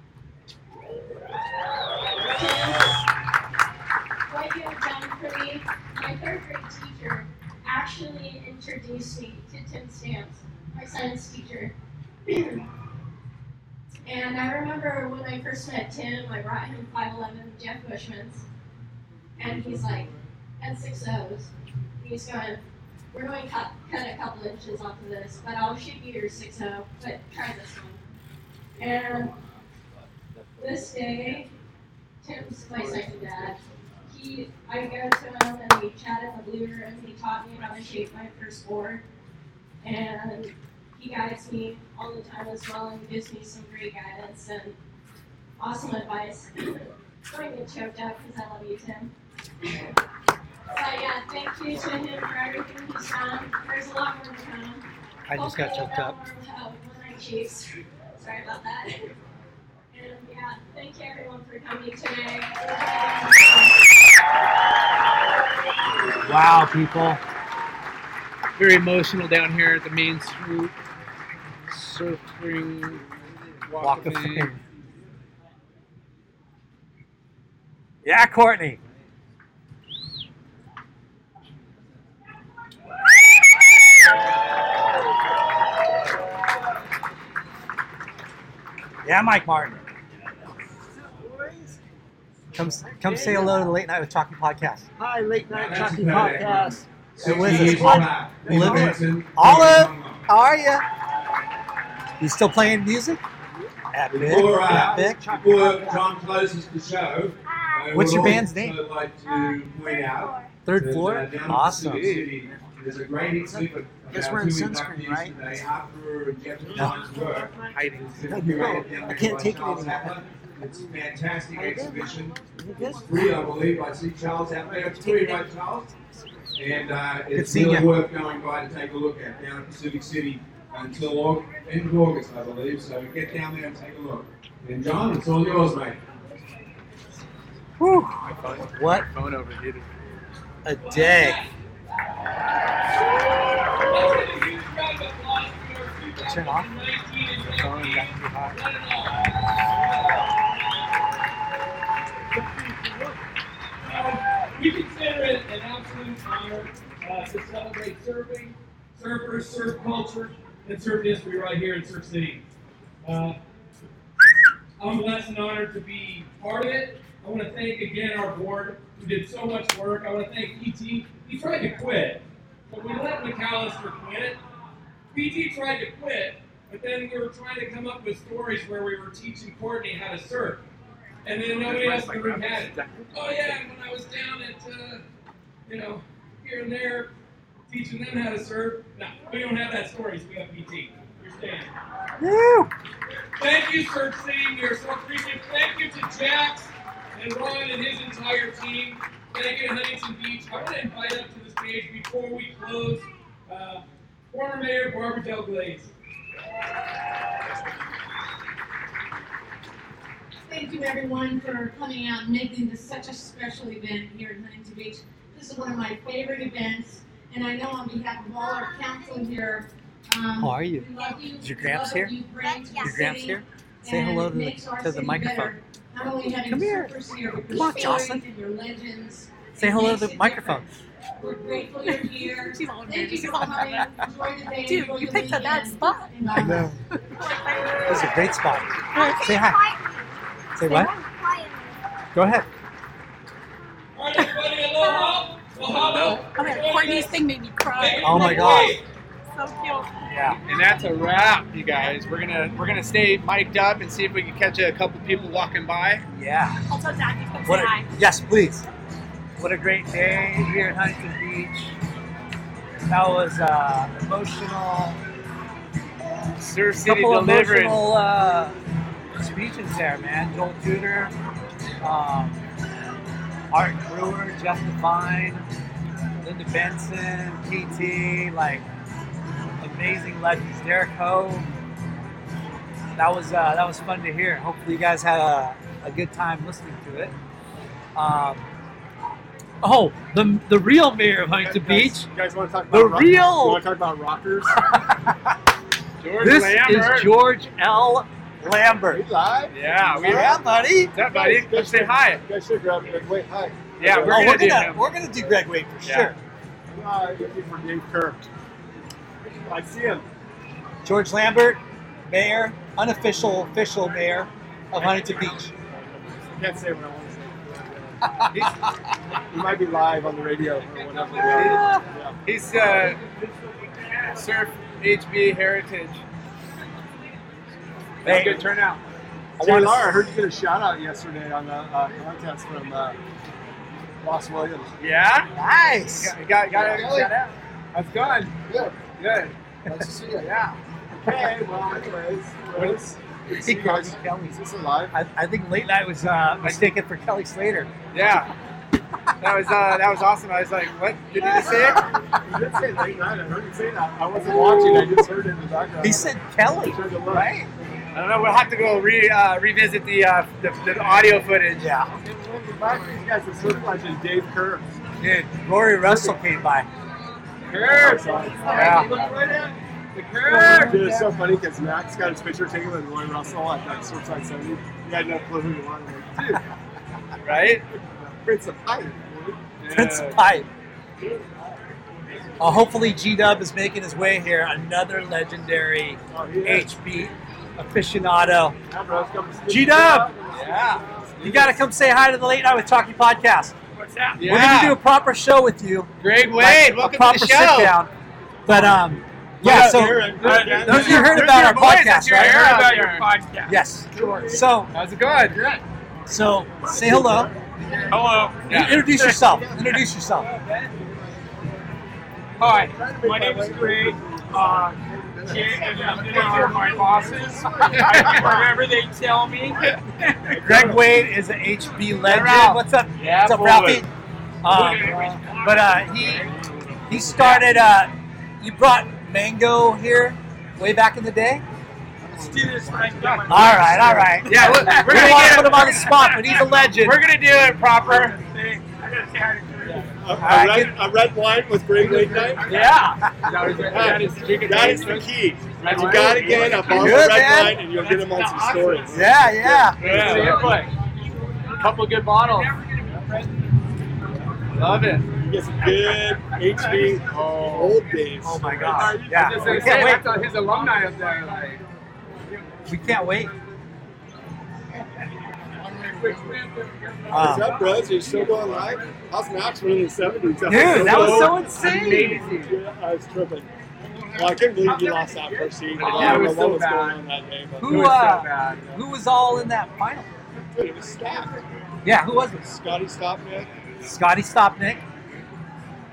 What you have done for me, my third grade teacher actually introduced me to Tim Stamps, my science teacher, and I remember when I first met Tim, I brought him 5'11 Jeff Bushman's, and he's like, at six O's, he's going, we're going to cut, cut a couple inches off of this, but I'll shoot you your six O, but try this one. And this day, Tim's my second dad. He, I go to him and we chat in the blue room. He taught me how to shape my first board, and he guides me all the time as well and gives me some great guidance and awesome advice. Don't get choked up because I love you, Tim. But yeah, thank you to him for everything he's done. There's a lot more to come. I just got choked up. lot more with, Sorry about that. And yeah, thank you everyone for coming today. Wow, people. Very emotional down here at the main street. Surfing Walk, Walk of of Fame. Fame. Yeah, Courtney. Yeah, Mike Martin. Come, come say hello to the Late Night with Chalky podcast. Hi, Late Night That's Chucky about it. Podcast. It was Sixty years back. Olive, how are you? You still playing music? Epic, Before, uh, epic. before John closes the show, I What's would your band's name? like to point out Third that, floor? uh, Awesome. Pacific City, There's a great exhibit Guess we're in sunscreen, right? today after Jeff No. Work. Hiding. It's I can't take it anymore. Atlas. It's a fantastic exhibition. It's free, I believe. I see Charles out there. It's free, right, Charles? And uh, it's seeing really ya. worth going by to take a look at down at Pacific City until Aug- end of August, I believe. So get down there and take a look. And John, it's all yours, mate. Whew. What Phone overheated. a day. Turn off. Phone got too hot. We consider it an absolute honor to celebrate surfing, surfers, surf culture, and surf history right here in Surf City. Uh, I'm blessed and honored to be part of it. I want to thank again our board who did so much work. I want to thank PT. He tried to quit, but we let McAllister quit. PT tried to quit, but then we were trying to come up with stories where we were teaching Courtney how to surf. And then nobody else in the room had it. Oh yeah, when I was down at, uh, you know, here and there, teaching them how to serve. No, we don't have that story, so we have PT. You're staying. Woo! Thank you, Surf City. We are so appreciative. Thank you to Jack's and Ron and his entire team. Thank you to Huntington Beach. I want to invite up to the stage before we close uh, former Mayor Barbara Delgleize. Thank you everyone for coming out and making this such a special event here in Huntington Beach. This is one of my favorite events, and I know on behalf of all our council here, um, How are you? we love you. Is your we Gramps here? you bring to the Your Gramps here? Say hello to the, makes to the microphone. better. Not only having Come here. surfers here, but Come on, Jocelyn. stories and your legends. Say hello to the microphone. We're grateful you're here. She's all Thank you nervous. for coming. Enjoy the day. Dude, enjoy you the picked a bad weekend. spot. And, uh, I know. This is a great spot. Say hi. Say what? Go ahead. All right, everybody, aloha. Mahalo. Oh my god, Courtney's thing made me cry. Oh my gosh. So cute. Yeah. And that's a wrap, you guys. We're gonna we're gonna stay mic'd up and see if we can catch a couple people walking by. Yeah. I'll tell Dad you come What say a, hi. yes, please. What a great day here at Huntington Beach. That was uh, emotional. Surf City couple delivering. emotional uh, speeches there, man. Joel Tudor, um, Art Brewer, Jeff Divine, Linda Benson, PT, like amazing legends. Derek Ho. That was uh, that was fun to hear. Hopefully, you guys had a, a good time listening to it. Um, oh, the the real mayor of Huntington Beach. You guys want to talk about The rock- real- You want to talk about rockers? George this Lambert. is George L. Lambert. live? Yeah, we Yeah, buddy. What's up, buddy? Come say hi. You guys should grab. Wait, hi. Yeah, we're oh, gonna we're do gonna we're gonna do Greg Wade for Yeah. sure. Looking for Dave Kerr. I see him. George Lambert, mayor, unofficial, official mayor of Huntington Beach. I Can't say what I want to say. he might be live on the radio or whatever. Yeah. He's uh, Surf HB Heritage. That's Hey. a good turnout. Jay Lar, I heard you get a shout out yesterday on the uh, contest from uh, Ross Williams. Yeah? Nice. Got, got, got a shout out. How's it going? Good. Good. Nice to see you. Yeah. Okay, well, anyways, what is, He called me Kelly. is this alive? I, I think late night was uh, mistaken for Kelly Slater. Yeah. That was uh, that was awesome. I was like, what? Did you just say it? You did say late night. I heard you say that. I wasn't watching. I just heard it in the background. He said Kelly, Turned to look. right? I don't know. We'll have to go re, uh, revisit the, uh, the the audio footage. Yeah. Back to these guys, the surf Dave Kerr. Dude, Rory Russell came by. Curve. Yeah. The curve. Dude, it's so funny because Max got his picture taken with Rory Russell at that Surfside 70. He had no clue who he was. I'm dude, Right? Prince of Pipe. Prince of Pipe. Uh, hopefully, G Dub is making his way here. Another legendary Oh, he is. HB aficionado. Yeah, bro, it's coming to G Dub, Yeah. you got to come say hi to the Late Night with Chalky podcast. What's that? We're going to do a proper show with you. Greg like Wade, a welcome proper to the show. sit down. But um, yeah, up, so Aaron? those of you heard about our boys, podcast, right? hair out about your podcast. Yes. So, How's it going? so say hello. Hello. Introduce yourself. Introduce yourself. Hi, my name is Greg. Uh, Jay and Linda are my bosses. I do whatever they tell me. Greg Wade is an HB legend. Ralph. What's up? Yeah, What's up, boy. Ralphie? Um, but uh, he he started. Uh, you brought Mango here way back in the day. This right. All right, all right. Yeah, we're, we're gonna want to get put him on the spot, but he's a legend. We're gonna do it proper. A, a, red, a red wine with Greg late night? Yeah. That is, that is the key. You gotta get a bottle Good, of red man. wine and you'll get him on some stories. Yeah, yeah. Yeah. A Couple good bottles. Love it. You get some good HB oh. old days. Oh my God. Yeah. We can't wait. that's his alumni up there. Like, We can't wait. What's Um, up, bros? Are you still going live? How's Max running the 70s? Dude, that was so insane. Yeah, I was tripping. Well, I can't believe you lost that first seed. I don't know so what was bad. going on that day, but who was so uh, who was all in that final? dude, it was stacked. Yeah, who was it? Scotty Stopnik. Scotty Stopnik.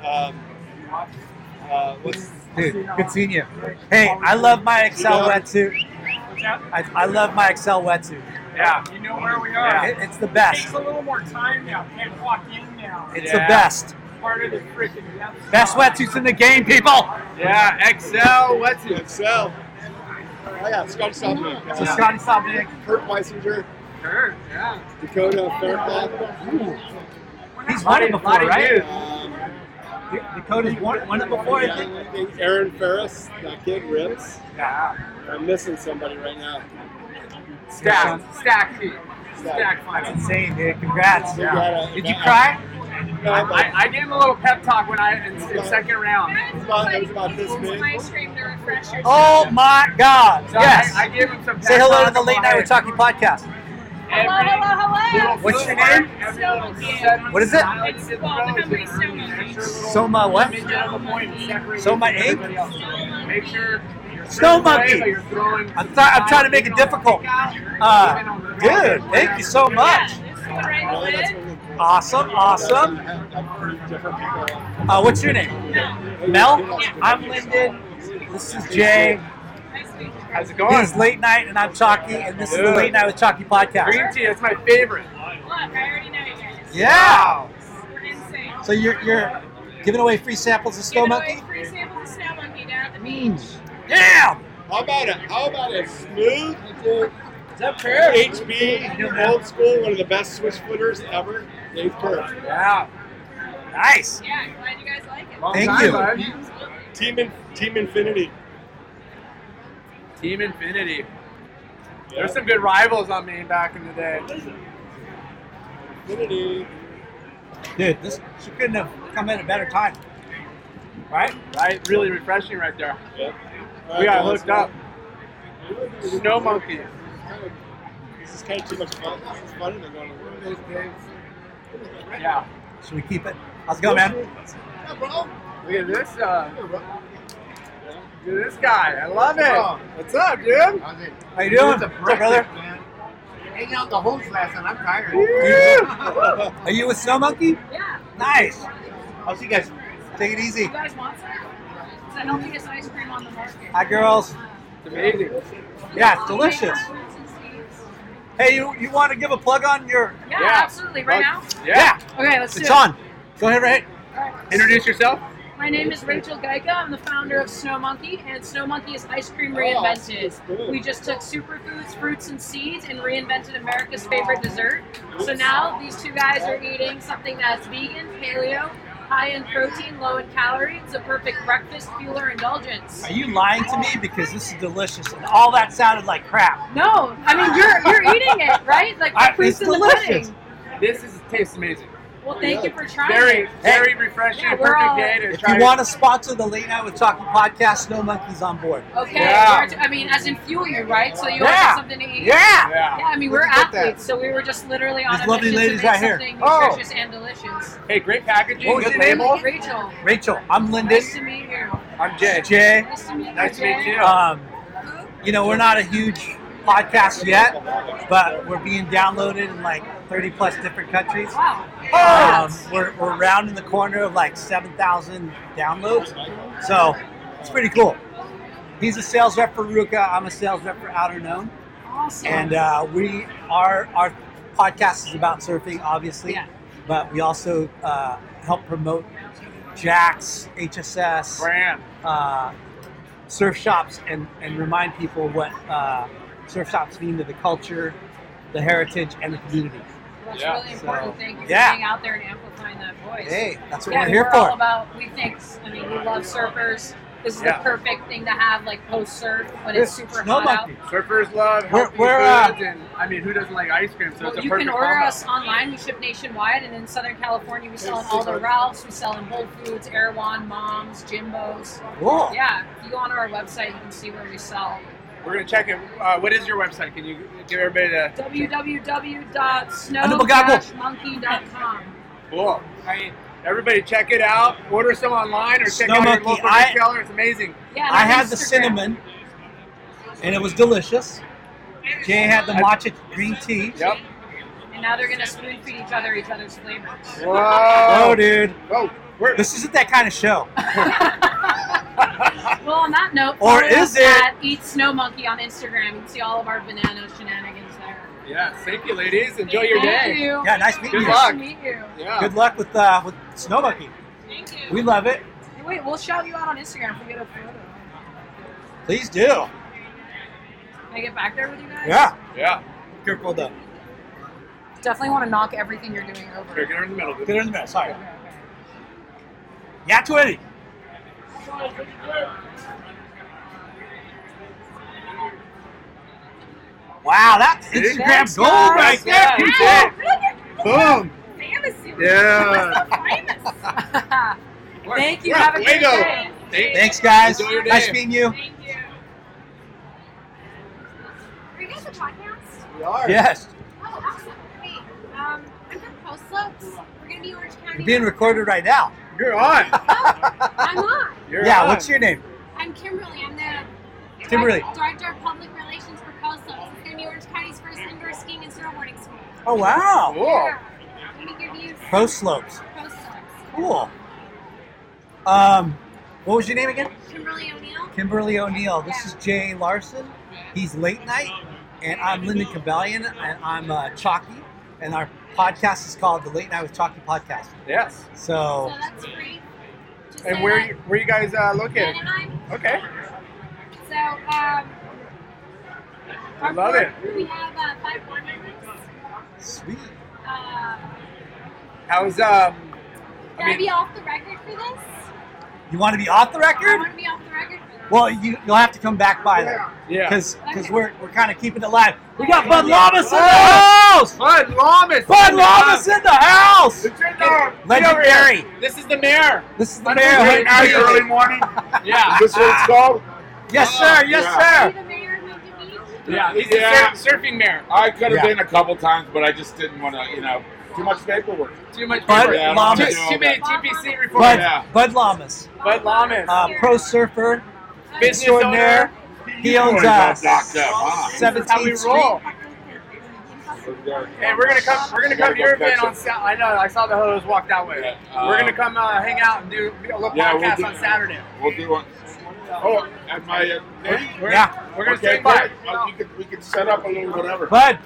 Um, uh, what's Dude, good seeing you. Hey, I love my Xcel wetsuit. I, I love my Xcel wetsuit. Yeah. You know where we are. It, it's the best. It takes a little more time now. Can't walk in now. It's Yeah. the best. Part of the freaking depth. Best wetsuits in the game, people. Yeah, Xcel wetsuit. Xcel? Oh, yeah, Scotty Stopnik. So Uh, Scotty Stopnik. Kurt Weisinger, Sure. Yeah. Dakota Fairclough. He's won it before, Lot of right? dudes. Um, Dakota's won, won it before, I think. I think Aaron Ferris, that kid rips. Yeah. I'm missing somebody right now. Stack. Stack sheet. Stack. Stack That's insane, dude. Congrats. We got a- Did you cry? No, I, I, I gave him a little pep talk when I in, in second round. it was about, it was about this big. ice cream to refresh your Oh my God. So Yes. I, I gave him some. Say hello to the Late Night with Chalky podcast. Hello, hello, hello. What's your name? What is it? It's called the Hungry Stone Soma what? Soma egg? Make sure. Snow monkey. I'm, th- I'm trying to make it difficult. Uh, good. Thank you so much. Really, that's really cool. Awesome. Awesome. I've heard different people. Uh, what's your name? Mel. I'm Lyndon. This is Jay. How's it going? It's Late Night, and I'm Chalky, and this is the Late Night with Chalky podcast. Green tea. That's my favorite. Look, I already know you guys. Yeah. So you're you're giving away free samples of Snow Giving away Monkey? free samples of Snow Monkey down at the beach. Yeah. How about a how about a smooth Is that fair? HB old school, one of the best switch footers ever, Dave Kerr. Yeah. Nice. Yeah, I'm glad you guys like it. Long Thank time, you. bud. Team in, Team Infinity. Team Infinity. There's some good rivals on me back in the day. Infinity. Dude, this she couldn't have come in a better time. Right? Right? Really refreshing right there. Yep. We got hooked up. Snow monkey. This is kind of too much fun. It's funner than going to work. Yeah. Should we keep it? How's it going, man? Yeah, bro. Look at this. Uh, look at this guy. I love it. What's up, dude? How's it? How you doing? What's up, brother? man. Hanging out the host last night. I'm tired. Are you with Snow Monkey? Yeah. Nice. I'll see you guys. Take it easy. You guys want some? It's the healthiest ice cream on the market. Hi, girls. It's amazing. Yeah, it's delicious. Hey, you you want to give a plug on your? Yeah, absolutely. Right now? Yeah. Okay, let's do It's it. on. Go ahead, right. Introduce yourself. My name is Rachel Geicke. I'm the founder of Snow Monkey, and Snow Monkey is ice cream oh, reinvented. We just took superfoods, fruits, and seeds and reinvented America's favorite dessert. So now these two guys are eating something that's vegan, paleo, high in protein, low in calories. It's a perfect breakfast fuel or indulgence. Are you lying to me? Because this is delicious, and all that sounded like crap. No, I mean you're you're eating it, right? Like the I- it's in the delicious. pudding. This is tastes amazing. Well, thank you for trying. Very, very refreshing. Yeah, perfect all- day to If try. you want to sponsor the Late Night with Talking podcast, Snow Monkey's on board. Okay, Yeah. we're- I mean, as in fuel you, right? So you Yeah. want something to eat. Yeah. Yeah. Yeah, I mean, Where'd we're you that? athletes, so we were just literally on These a lovely mission ladies to make right here. something Oh. nutritious and delicious. Hey, great packaging. What was good your name? label. Rachel, Rachel, I'm Lyndon. nice to meet you. I'm Jay. Jay. Nice to meet you. Nice to meet you. Um, you know, we're not a huge podcast yet, but we're being downloaded and like 30 plus different countries. Wow. Um, we're, we're rounding the corner of like 7,000 downloads. So it's pretty cool. He's a sales rep for RVCA. I'm a sales rep for Outerknown. Awesome. And uh, we our our podcast is about surfing, obviously, Yeah. but we also uh, help promote Jack's, HSS, Brand. uh, surf shops, and and remind people what uh, surf shops mean to the culture, the heritage, and the community. That's Yeah. really important. So, Thank you yeah. for being out there and amplifying that voice. Hey, that's what yeah, we're here we're for. all about. We think. I mean, we love surfers. This is Yeah. the perfect thing to have, like post surf when it's super Snow hot out. Surfers love We're- we're, uh, foods, and I mean, who doesn't like ice cream? So it's a you perfect can order combo. us online. We ship nationwide, and in Southern California, we sell in all the Ralphs. We sell in Whole Foods, Erewhon, Moms, Jimbos. Cool. Yeah, if you go onto our website, you can see where we sell. We're gonna check it. Uh, what is your website? Can you give everybody the www.snow-monkey.com. cool? I mean, everybody check it out. Order some online or check Snow out your local I- retailer. It's amazing. Yeah, I on had the cinnamon, and it was delicious. Jay had the matcha green tea. Yep. And now they're gonna spoon feed each other each other's flavors. Whoa, Whoa. dude. Whoa. We're, This isn't that kind of show. Well, on that note, Or is it? at Eat Snow Monkey on Instagram. You can see all of our banana shenanigans there. yes. Thank you, ladies. Enjoy your day. you. Yeah, nice meeting Good you. Nice luck. to meet you. Yeah. Good luck with uh, with Snow Monkey. Thank you. We love it. Hey, Wait, we'll shout you out on Instagram if we get a photo. Please do. Can I get back there with you guys? Yeah. Yeah. Careful though. Definitely want to knock everything you're doing over. Here, get her in the middle. Get her in the middle. Sorry. Yeah, 20. Wow, that's Instagram Thanks, gold guys. right there. Yeah, people. you. Boom. Fantasy. Yeah. Thank you. We're Have a great day. Thank- Thanks, guys. Enjoy your day. Nice meeting you. Thank you. Are you guys a podcast? We are. Yes. Oh, awesome. Wait, um, I'm from Coast Slopes. We're gonna be Orange County. You're being recorded right now. You're on. I'm on. You're yeah, on. what's your name? I'm Kimberly. I'm the Kimberly. Director, Director of Public Relations for Coast Slopes. It's gonna be Orange County's first indoor skiing and snowboarding school. Oh, wow. Cool. Yeah. Let me give you Pro Slopes. Coast Slopes. Cool. Um, what was your name again? Kimberly O'Neill. Kimberly O'Neill. This is Jay Larson. He's late night, and I'm Lyndon Cabellion, and I'm uh, Chalky, and our podcast is called the Late Night with Chalky Podcast. Yes. So So, that's free. Just And where that. you, where you guys uh, located? Anaheim. Okay. So, um, I love it. We have uh, five board members. sweet. Uh, How's um? can I I, be off the record for this? You want to be off the I record? want to be off the record for this. Well, you you'll have to come back by there yeah. because Okay. we're we're kind of keeping it live. We got Bud Llamas in the Oh! house. Bud Llamas. Bud Llamas in the house. It's in there. Legendary. This is the mayor. This is the mayor. Llamas. How Now are early morning. Yeah. Is this what it's called? Yes, sir. Yes, Yeah. Are sir. the mayor who give me Yeah, he's Yeah. a surf, surfing mayor. I could have Yeah. been a couple times, but I just didn't want to, you know, too much paperwork. Too much Bud paper. Yeah, I don't wanna Llamas. do all Too many that. TPC Bud, reports. Bud Llamas, Bud Llamas. uh, pro surfer, Business extraordinaire. He owns You uh, always got locked up, huh? 17th Street. roll. Hey, we're gonna come. We're gonna come to your event on Saturday. I know. I saw the hose walk that way. uh, we're gonna come uh, hang out and do a little Yeah, we'll podcast do- on Saturday. We'll do one. Oh, at my uh, thing? We're, yeah, we're gonna okay, swing by. Uh, we could we could set up a little whatever. Bud,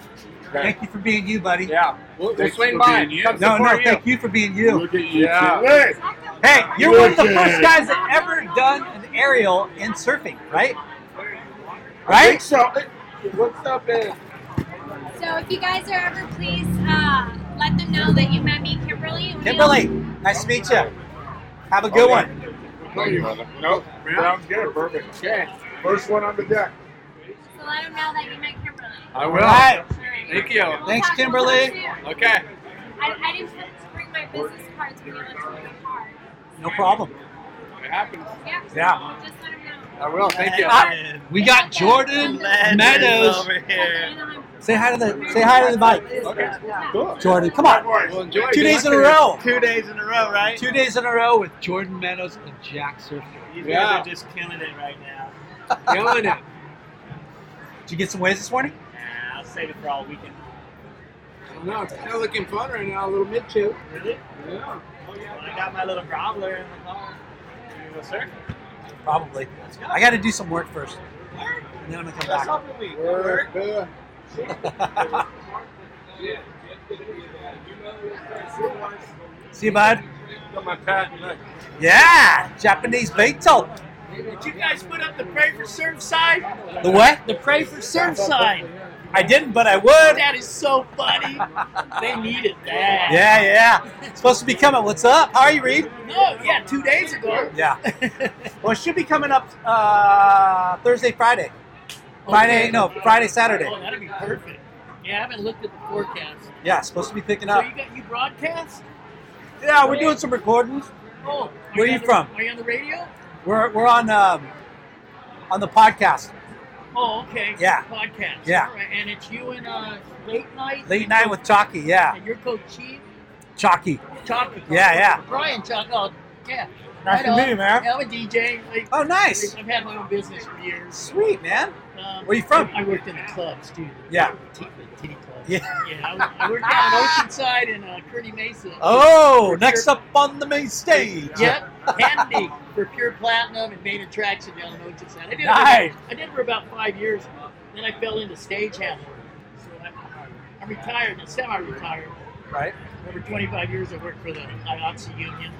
Okay. thank you for being you, buddy. Yeah, we'll, we'll swing by. you. No, no, you. thank you for being you. Look at you. Yeah. Hey, Hey, you're one of the first guys that ever done an aerial in surfing, right? Right? so. What's up, man? So if you guys are ever, please uh, let them know that you met me, Kimberly. we'll- Kimberly, nice to meet you. Have a good Okay. one. Thank you, brother. Nope. Sounds good. Perfect. Okay. First one on the deck. So let them know that you met Kimberly. I will. All right. Thank you. Thanks, Kimberly. we'll talk soon. Okay. I, I didn't bring my business cards when you went to my car. No problem. It happens. Yeah. Yeah. Just let them know. I will. Thank you. Ah, we got Jordan Meadows. Over here. Say hi to the say hi to the mic. Okay. Cool. Jordan, come on. Well, enjoy. Two days in a row. Two days in a row, right? Two days in a row with Jordan Meadows and Jack Surfer. You Yeah. guys are just killing it right now. Killing it. Did you get some waves this morning? Nah, I'll save it for all weekend. I don't know. It's kind of looking fun right now. A little mid chip. Really? Yeah. Oh Well, I got my little groveler in the car. You go surf? Probably. I got to do some work first, and then I'm gonna come That's back. something we Work. uh, See you, bud. Got my patent. Yeah, Japanese beetle. Did you guys put up the pray for surf sign? The what? The pray for surf sign. I didn't, but I would. That is so funny. they needed that. Yeah, yeah. Supposed to be coming. What's up? How are you, Reed? No, yeah, two days ago. Yeah. well, it should be coming up uh, Thursday, Friday. Friday, Okay. no, Friday, Saturday. Oh, that'd be perfect. Yeah, I haven't looked at the forecast. Yeah, it's supposed to be picking So up. you got you broadcast? Yeah, we're doing some recordings. Oh, Where are you on the- from? Are you on the radio? We're, we're on um, on the podcast. Oh, okay. Yeah. Podcast. Yeah. All right, and it's you and uh, late night. Late night with Chalky, yeah. And you're Coach Chief. Chalky. Chalky. Yeah, yeah. Brian Chalky. Oh, yeah. Nice to meet you, man. Yeah, I'm a DJ. Like, Oh, nice. I've had my own business for years. Sweet, man. Um, Where you from? I worked in the clubs too. Yeah. Yeah. Yeah. I, I worked down in Oceanside and uh, Kearny Mesa. Oh, next pure- up on the main stage. Yep, handy for pure platinum and main attraction down in Oceanside. I did, Nice. for, I did it for about five years. Then I fell into stagehand. So I, I'm retired, and semi-retired. Right. Over 25 years, I worked for the IATSE union.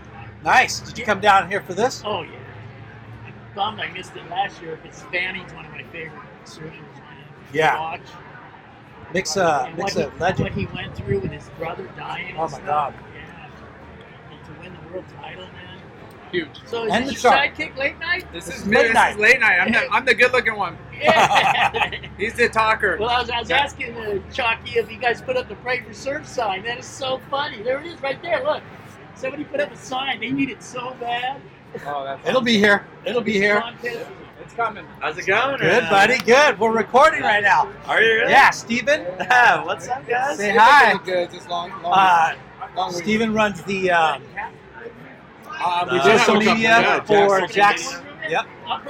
Nice. Did you come down here for this? Oh yeah. I'm bummed I missed it last year because Fanning's one of my favorite. Man. to Yeah. Watch. Nick's a, And Nick's what, a he, legend. what he went through with his brother dying. Oh, my stuff. God. Yeah. And to win the world title, man. Huge. So is And this the your shark. sidekick late night? This, This is is me. late This night. is late night. I'm the, I'm the good looking one. Yeah. He's the talker. well, I was, I was asking uh, Chalky if you guys put up the Pray for Surf sign. That is so funny. There it is right there. Look. Somebody put up a sign. They need it so bad. Oh, that's It'll be here. It'll be here. Contest. It's coming. How's it going? Good, buddy. Good. We're recording right now. Are you really? Yeah, Steven. What's up, guys? Say hi. Good. Just long, long, Uh, long week. Steven runs the um, Uh, we uh, social media yeah, for Jack's- Jack's. Yep.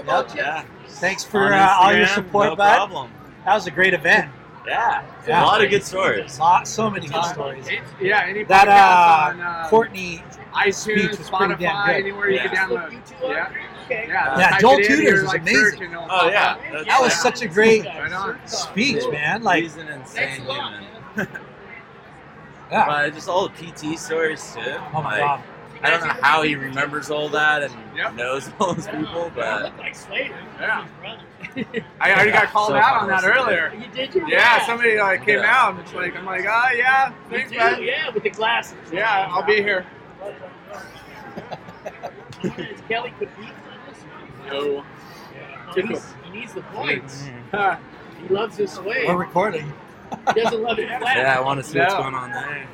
Yep. Yeah. Thanks for uh, all your Instagram, support, no bud. problem. That was a great event. Yeah. Yeah. A lot of good stories. Lot, so many good stories. It's- yeah, any That uh, on uh, Courtney iTunes, speech was pretty damn good. anywhere you Yeah. can download. Yeah, Okay. yeah. Yeah, Joel it in Tudors your, is like, amazing. search and Oh yeah. up. That's, That was such a great Right on. speech, man. Like, he's an insane lot, human. yeah. But just all the PT stories too. Oh my Like, god. I don't know how he remembers all that and Yep. knows all those people, but look like Slater. Yeah. I already got called So out on that earlier. You did your Yeah, somebody like came Yeah. out and it's like I'm like, oh yeah, You thanks, do, man. yeah, with the glasses. Yeah, I'll be here. Kelly could beat this? No. Oh, he's, he needs the points. Huh. He loves this way. We're recording. He doesn't love it flat. yeah, I want to see what's going on there.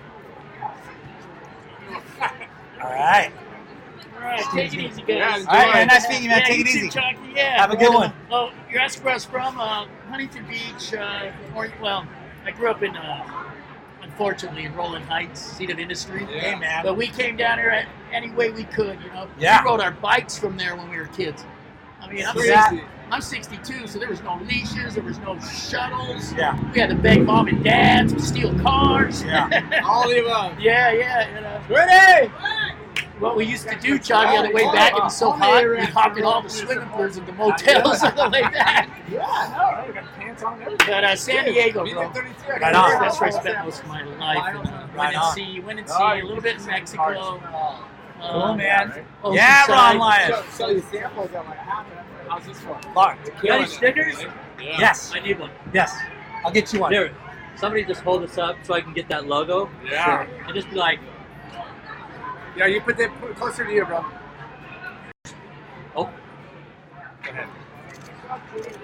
All right. right, take it easy, guys. All right, man. Nice meeting you, man. Yeah, Take it easy. Chucky. Yeah. Have a good one. Oh, you're asking where I was from? Uh, Huntington Beach. Uh, or, well, I grew up in, uh, unfortunately, in Rowland Heights, City of Industry. Hey, man. But we came down here any way we could, you know. Yeah. We rode our bikes from there when we were kids. I mean, I'm, Sweet. 60, I'm 62, so there was no leashes, there was no shuttles. Yeah. We had to beg mom and dads to steal cars. Yeah. All the above. yeah, yeah. You know. Ready? What we used to do, Choggy, on the way back, it was so hot, we'd hop in all the swimming pools at the motels on the way back. Yeah, I no, we got pants on everything. But uh, San Diego, bro. like 32, I Right on. That's where I spent most of my life. And, uh, Right went and on. see, went and see a little bit in Mexico. Cool, um, man. Oceanside. Yeah, Ron Lyons. So, so the samples are like half. How's this one? Mark. You got any stickers? Yes. I need one. Yes. I'll get you one. Here, somebody just hold this up so I can get that logo. Yeah. And just be like, Yeah, you put that put closer to you, bro. oh, Go ahead.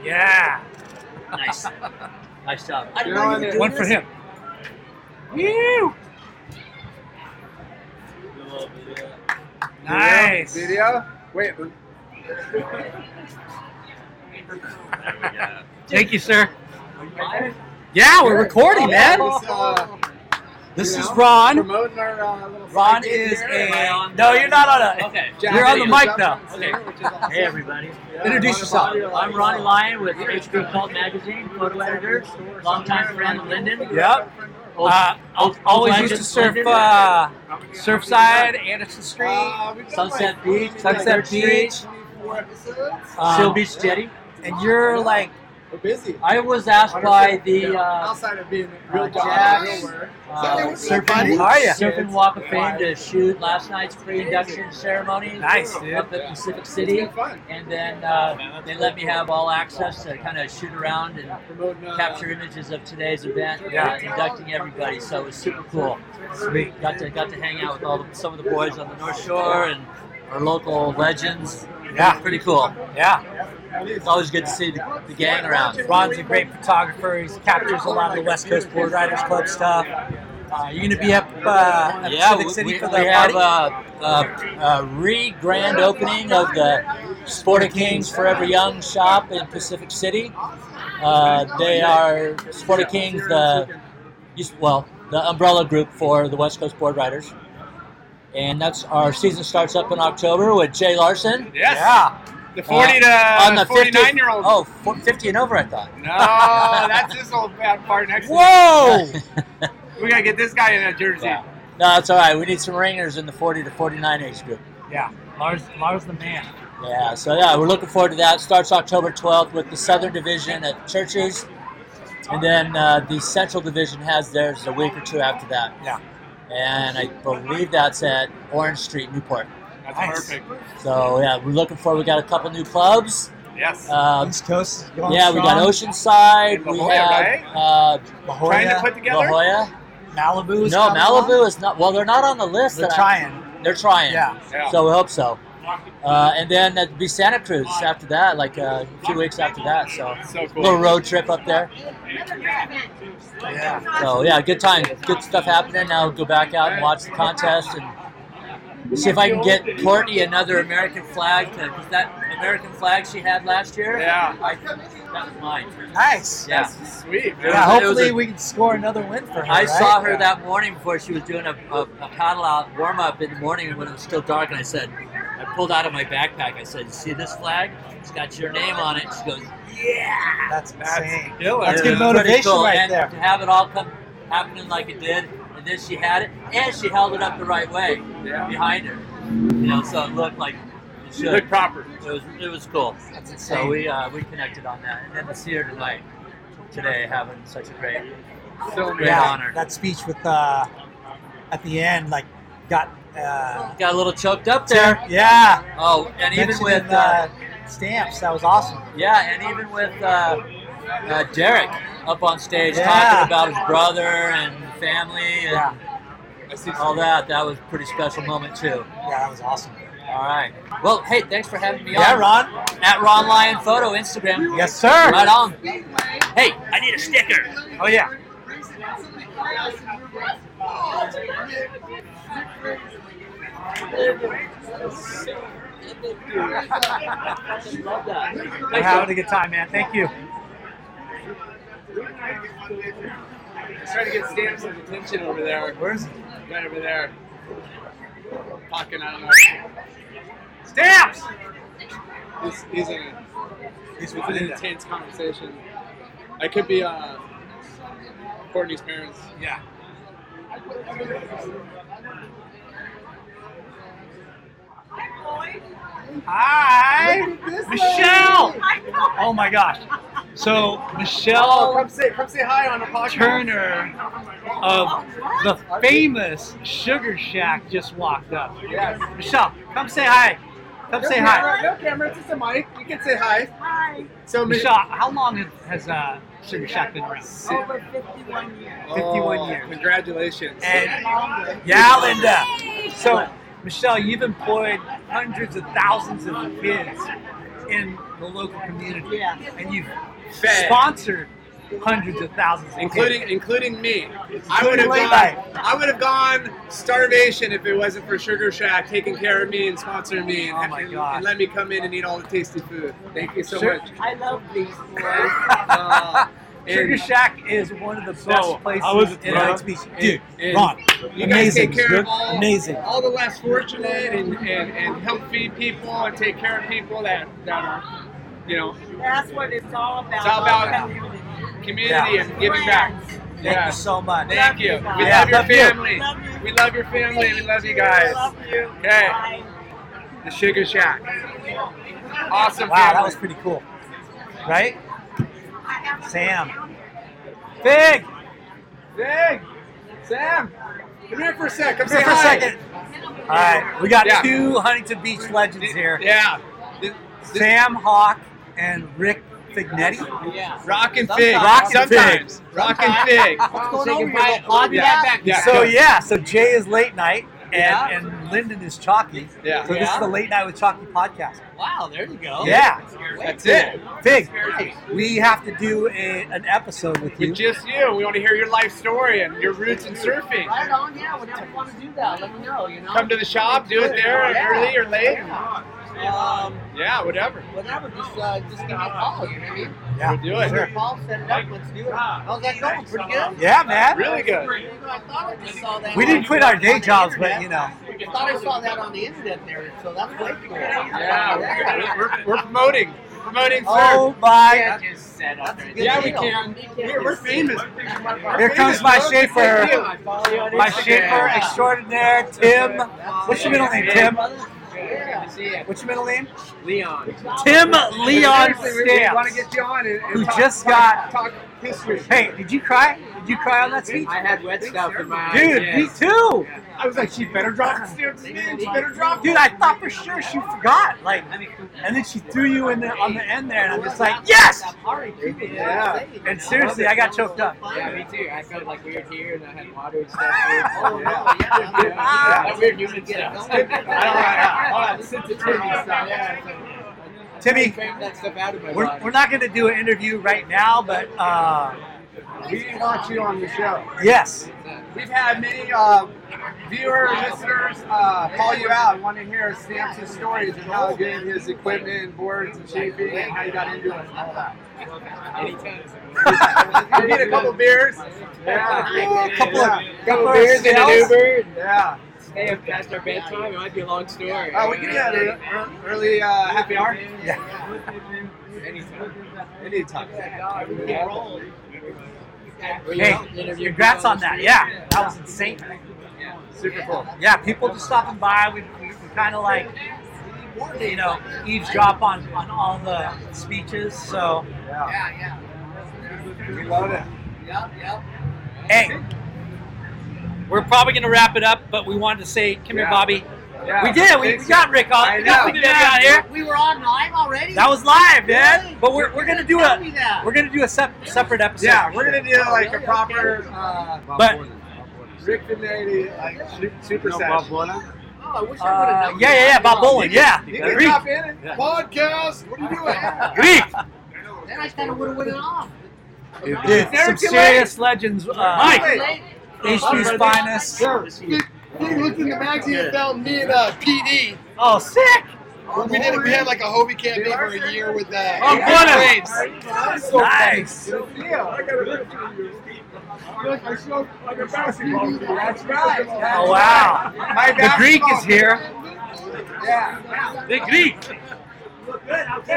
Yeah. nice. nice job. I didn't know you were doing One for him. You. Nice. Video? Wait. but- Thank you, sir. Yeah, we're recording, man. This, uh, This is know, Ron. Promoting our uh, little Ron side gig is here. a. No, you're not on a. Okay. You're on the mic though. Okay. Hey, everybody. Introduce yourself. I'm Ronnie Lyon with H Group Cult Magazine, photo editor, longtime friend of Lyndon. Yep. Old- Uh, old- always used to surf uh, Surfside, Anderson Street, Uh, Sunset Beach, Sunset 33rd Beach. 24 episodes. um, Seal Beach Jetty. and you're like We're busy. I was asked by the uh, outside of being real uh, job, Jack's, real uh, surfing. How? Surfing Walk of Fame to shoot last night's pre-induction ceremony Nice, dude. up at Pacific City, It's been fun. and then uh, they let me have all access to kind of shoot around and Promoting, uh, capture images of today's event, Yeah. uh, inducting everybody. So it was super cool. Sweet. Got to got to hang out with all the, some of the boys on the North Shore and our local legends. Yeah. pretty cool. Yeah. It's always good to see the, the gang around. Ron's a great photographer. He captures a lot of the West Coast Board Riders Club stuff. Uh, you're gonna be up uh, at Yeah, Pacific City we, for we the have party. a, a, a re-grand opening of the Sport of Kings Forever Young shop in Pacific City. Uh, they are Sport of Kings, the well, the umbrella group for the West Coast Board Riders. And that's our season starts up in October with Jay Larson. Yes. Yeah. The 40 to Uh, on the 50 49 year old. Oh, 50 and over, I thought. No, that's this old bad part next Whoa! We gotta get this guy in a jersey. Yeah. No, that's all right. We need some ringers in the 40 to 49 age group. Yeah. Lars, Lars the man. Yeah, so yeah, we're looking forward to that. Starts October 12th with the Southern Division at Churches, and then uh, the Central Division has theirs a week or two after that. Yeah. And I believe that's at Orange Street, Newport. That's Nice. perfect. So yeah, we're looking forward. We got a couple new clubs. Yes. Um, East Coast. is going yeah, we got strong. Oceanside. La We have right? uh, La Trying to put together? La Jolla. Malibu. is No, Malibu along. is not. Well, they're not on the list. They're that I- trying. they're trying. Yeah. Yeah. So we hope so. Uh, and then it'd be Santa Cruz after that, like uh, a few weeks after that. So So cool. little road trip up there. Yeah. So yeah, good time, good stuff happening. Now go back out and watch the contest and see if I can get Courtney another American flag because that American flag she had last year. Yeah. I, that was mine. Nice. Yeah. That's sweet. It Yeah. hopefully a- we can score another win for her. I right? saw her Yeah. that morning before she was doing a, a, a paddle out warm up in the morning when it was still dark, and I said, I pulled out of my backpack. I said, "You see this flag? It's got your name on it." She goes, "Yeah." That's That's insane. killer. That's good motivation cool. right and there. To have it all come happening like it did, and then she had it, and she held it up the right way Yeah. behind her. You know, so it looked like it should. Look proper. It was it was cool. That's So we uh, we connected on that, and then to see her tonight, today, having such a great So great yeah, honor. that speech with uh, at the end, like, got uh, Got a little choked up there. yeah. Oh, and even with uh, uh, stamps, that was awesome. yeah, and even with uh, uh, Derek up on stage Yeah. talking about his brother and family and Yeah, I see all that. That was a pretty special moment too. yeah, that was awesome. All right. Well, hey, thanks for having me on. Yeah. Ron. At Ron Lyon Photo Instagram. Yes, sir. Right on. Hey, I need a sticker. Oh yeah. We're having a good time, man. Thank you. Trying to get Stamps' of attention over there. Where's Right over there. Talking, I don't know. Stamps! He's, he's in a, He's with an Linda. intense conversation. I could be uh, Courtney's parents. Yeah. Hi, Michelle. Oh my gosh. So Michelle come say come say hi on the podcast. Turner of the famous Sugar Shack just walked up. Yes. Michelle, come say hi. Come no say camera, hi. No camera, it's just a mic. You can say hi. Hi. So Michelle, how long has- has uh, Sugar Shack been around? Over 51 years. 51 Oh, years. Congratulations. And yeah, Linda. So, Michelle, you've employed hundreds of thousands of kids in the local community, Yeah. and you've Fed. sponsored hundreds of thousands, of including kids. including me. I would have late gone. night. I would have gone starvation if it wasn't for Sugar Shack taking care of me and sponsoring me and, Oh my and, and let me come in and eat all the tasty food. Thank you so Sure. much. I love these boys. Uh, Sugar Shack is one of the So, best places how was in Ron? Huntington Dude, And- Ron, You guys amazing, take care of all, amazing. all the less fortunate and, and, and help feed people and take care of people that, that are, you know, That's what it's all about. It's all about community. community Yeah. and giving back. Thank Yeah. you so much. Thank you. We Yeah, love your love you. family. Love you. We love your family. We love you guys. Love you. Okay. Bye. The Sugar Shack. Awesome Wow, family. that was pretty cool. Right? Sam. Big! Big! Sam! Come here for a sec. Come Come here say for a second. All right, we got Yeah. two Huntington Beach legends here. Yeah. Sam Hawk and Rick Fignetti. Yeah. Rock and Fig. Rock and Sometimes. Fig. Rock and Fig. What's going on goodbye. here? Podcast? Yeah. Yeah. so yeah, so Jay is late night and, Yeah. and Lyndon is Chalky. Yeah. So this Yeah. is the late night with Chalky podcast. Wow, there you go. Yeah. That's it. Big. we have to do a, an episode with you. With just you. We want to hear your life story and your roots in surfing. Right on, yeah. Whenever you want to do that, let me know, you know? Come to the shop, do it there Yeah. early or late. Um, Yeah, whatever. whatever, just, uh, just give me a call, you know what I mean? Yeah, We'll do it. sure. Paul, set it up, let's do it. How's that going? Pretty good? Yeah, man. Really good. I thought I just saw that. We on didn't the quit our day internet. jobs, but you know. I thought I saw that on the internet there, so that's way cool. Yeah, we're, we're, we're promoting. Promoting surf. Oh my! Can't just set. Yeah, we can. We're, we're famous. Here comes my shaper, I follow my Instagram. shaper extraordinaire, Tim. What's your middle name, Tim? Yeah. See ya. What's your middle name? Leon. Tim Leon Seriously, we, we want to get you on and, and Who talk, just talk- got- talk history. Hey, did you cry? Did you cry on that speech? I had wet stuff in my eyes. Dude, yes. me too. I was like, she better drop it. She better drop. Dude, I thought for sure she forgot. Like, and then she threw you in the on the end there, and I'm just like, yes. Yeah. And seriously, I got choked up. Yeah, me too. I felt like we were here and I had water and stuff. Oh, no, yeah. yeah. That weird human stuff. I don't know. Hold on, this is the Timmy stuff. Yeah, so Timmy, that stuff out of my we're, we're not going to do an interview right now, but uh, We want you on the show. yes. We've had many uh, viewers, listeners uh, call you out and want to hear Stamps' stories and how good his equipment and boards and shaping and how you got into it and all that. we need a couple beers. Yeah. A couple of couple beers and an sales. Uber. Yeah. Stay up past our bedtime. It might be a long story. Uh, we can do that ear- early uh, happy hour. Yeah. Anytime. Anytime. Hey, congrats on that. Yeah, that was insane. Super cool. Yeah, people just stopping by. We, we, we kind of like, you know, eavesdrop on, on all the speeches. So, yeah, Yeah. We love it. Yep, yep. hey, we're probably going to wrap it up, but we wanted to say, come here, Bobby. Yeah. We did. We, we got Rick on. I We got know. Big here. We were on live already? That was live, man. Really? But we're, we're gonna do a that. we're gonna do a sep- separate episode. Yeah, we're gonna do like a proper uh, But Rick Finley like su- super No, sesh. Bob Oh, I wish I would uh, have known. yeah, yeah, yeah. Bob Bolen. Yeah. You can Greek. drop in and podcast. What are you doing? Greek. Then I kind of would have went it off. Dude, some too serious legends. Uh, Mike. HB's finest. He looked in the magazine and found me and uh, PD. Oh, sick! We did. We had like a Hobie campaign for a year with uh, Oh, Aaron good. Graves. Nice. That's right. Oh wow! The Greek is here. Yeah. The Greek.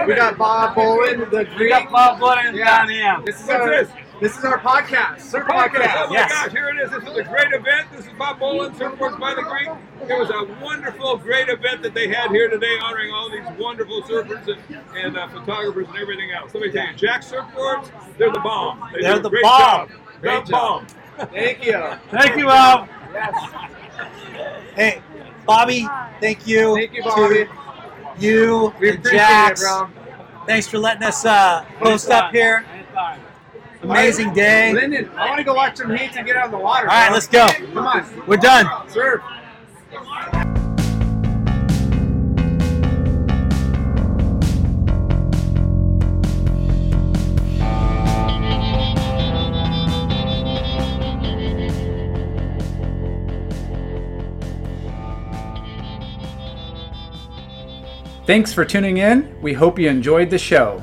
We got Bob Bolen, the Greek. We got Bob Bolen down here. This is What's our, this? This is our podcast. Surf Podcast. podcast. Oh my gosh, here it is. This is a great event. This is Bob Bolen, Surfboards by the Greek. It was a wonderful, great event that they had here today, honoring all these wonderful surfers and, and uh, photographers and everything else. Let me tell you, Jack Surfboards, they're the bomb. They They're the great bomb. Job. Great the job. bomb. Thank you. Thank you, Bob. Yes. Hey, Bobby, thank you. Thank you, Bobby. You We and appreciate Jack's. it. Thanks for letting us uh, post up here. Amazing day. Lyndon, I want to go watch some heat and get out of the water. All right, bro. let's go. Come on. We're done. Surf. Thanks for tuning in. We hope you enjoyed the show.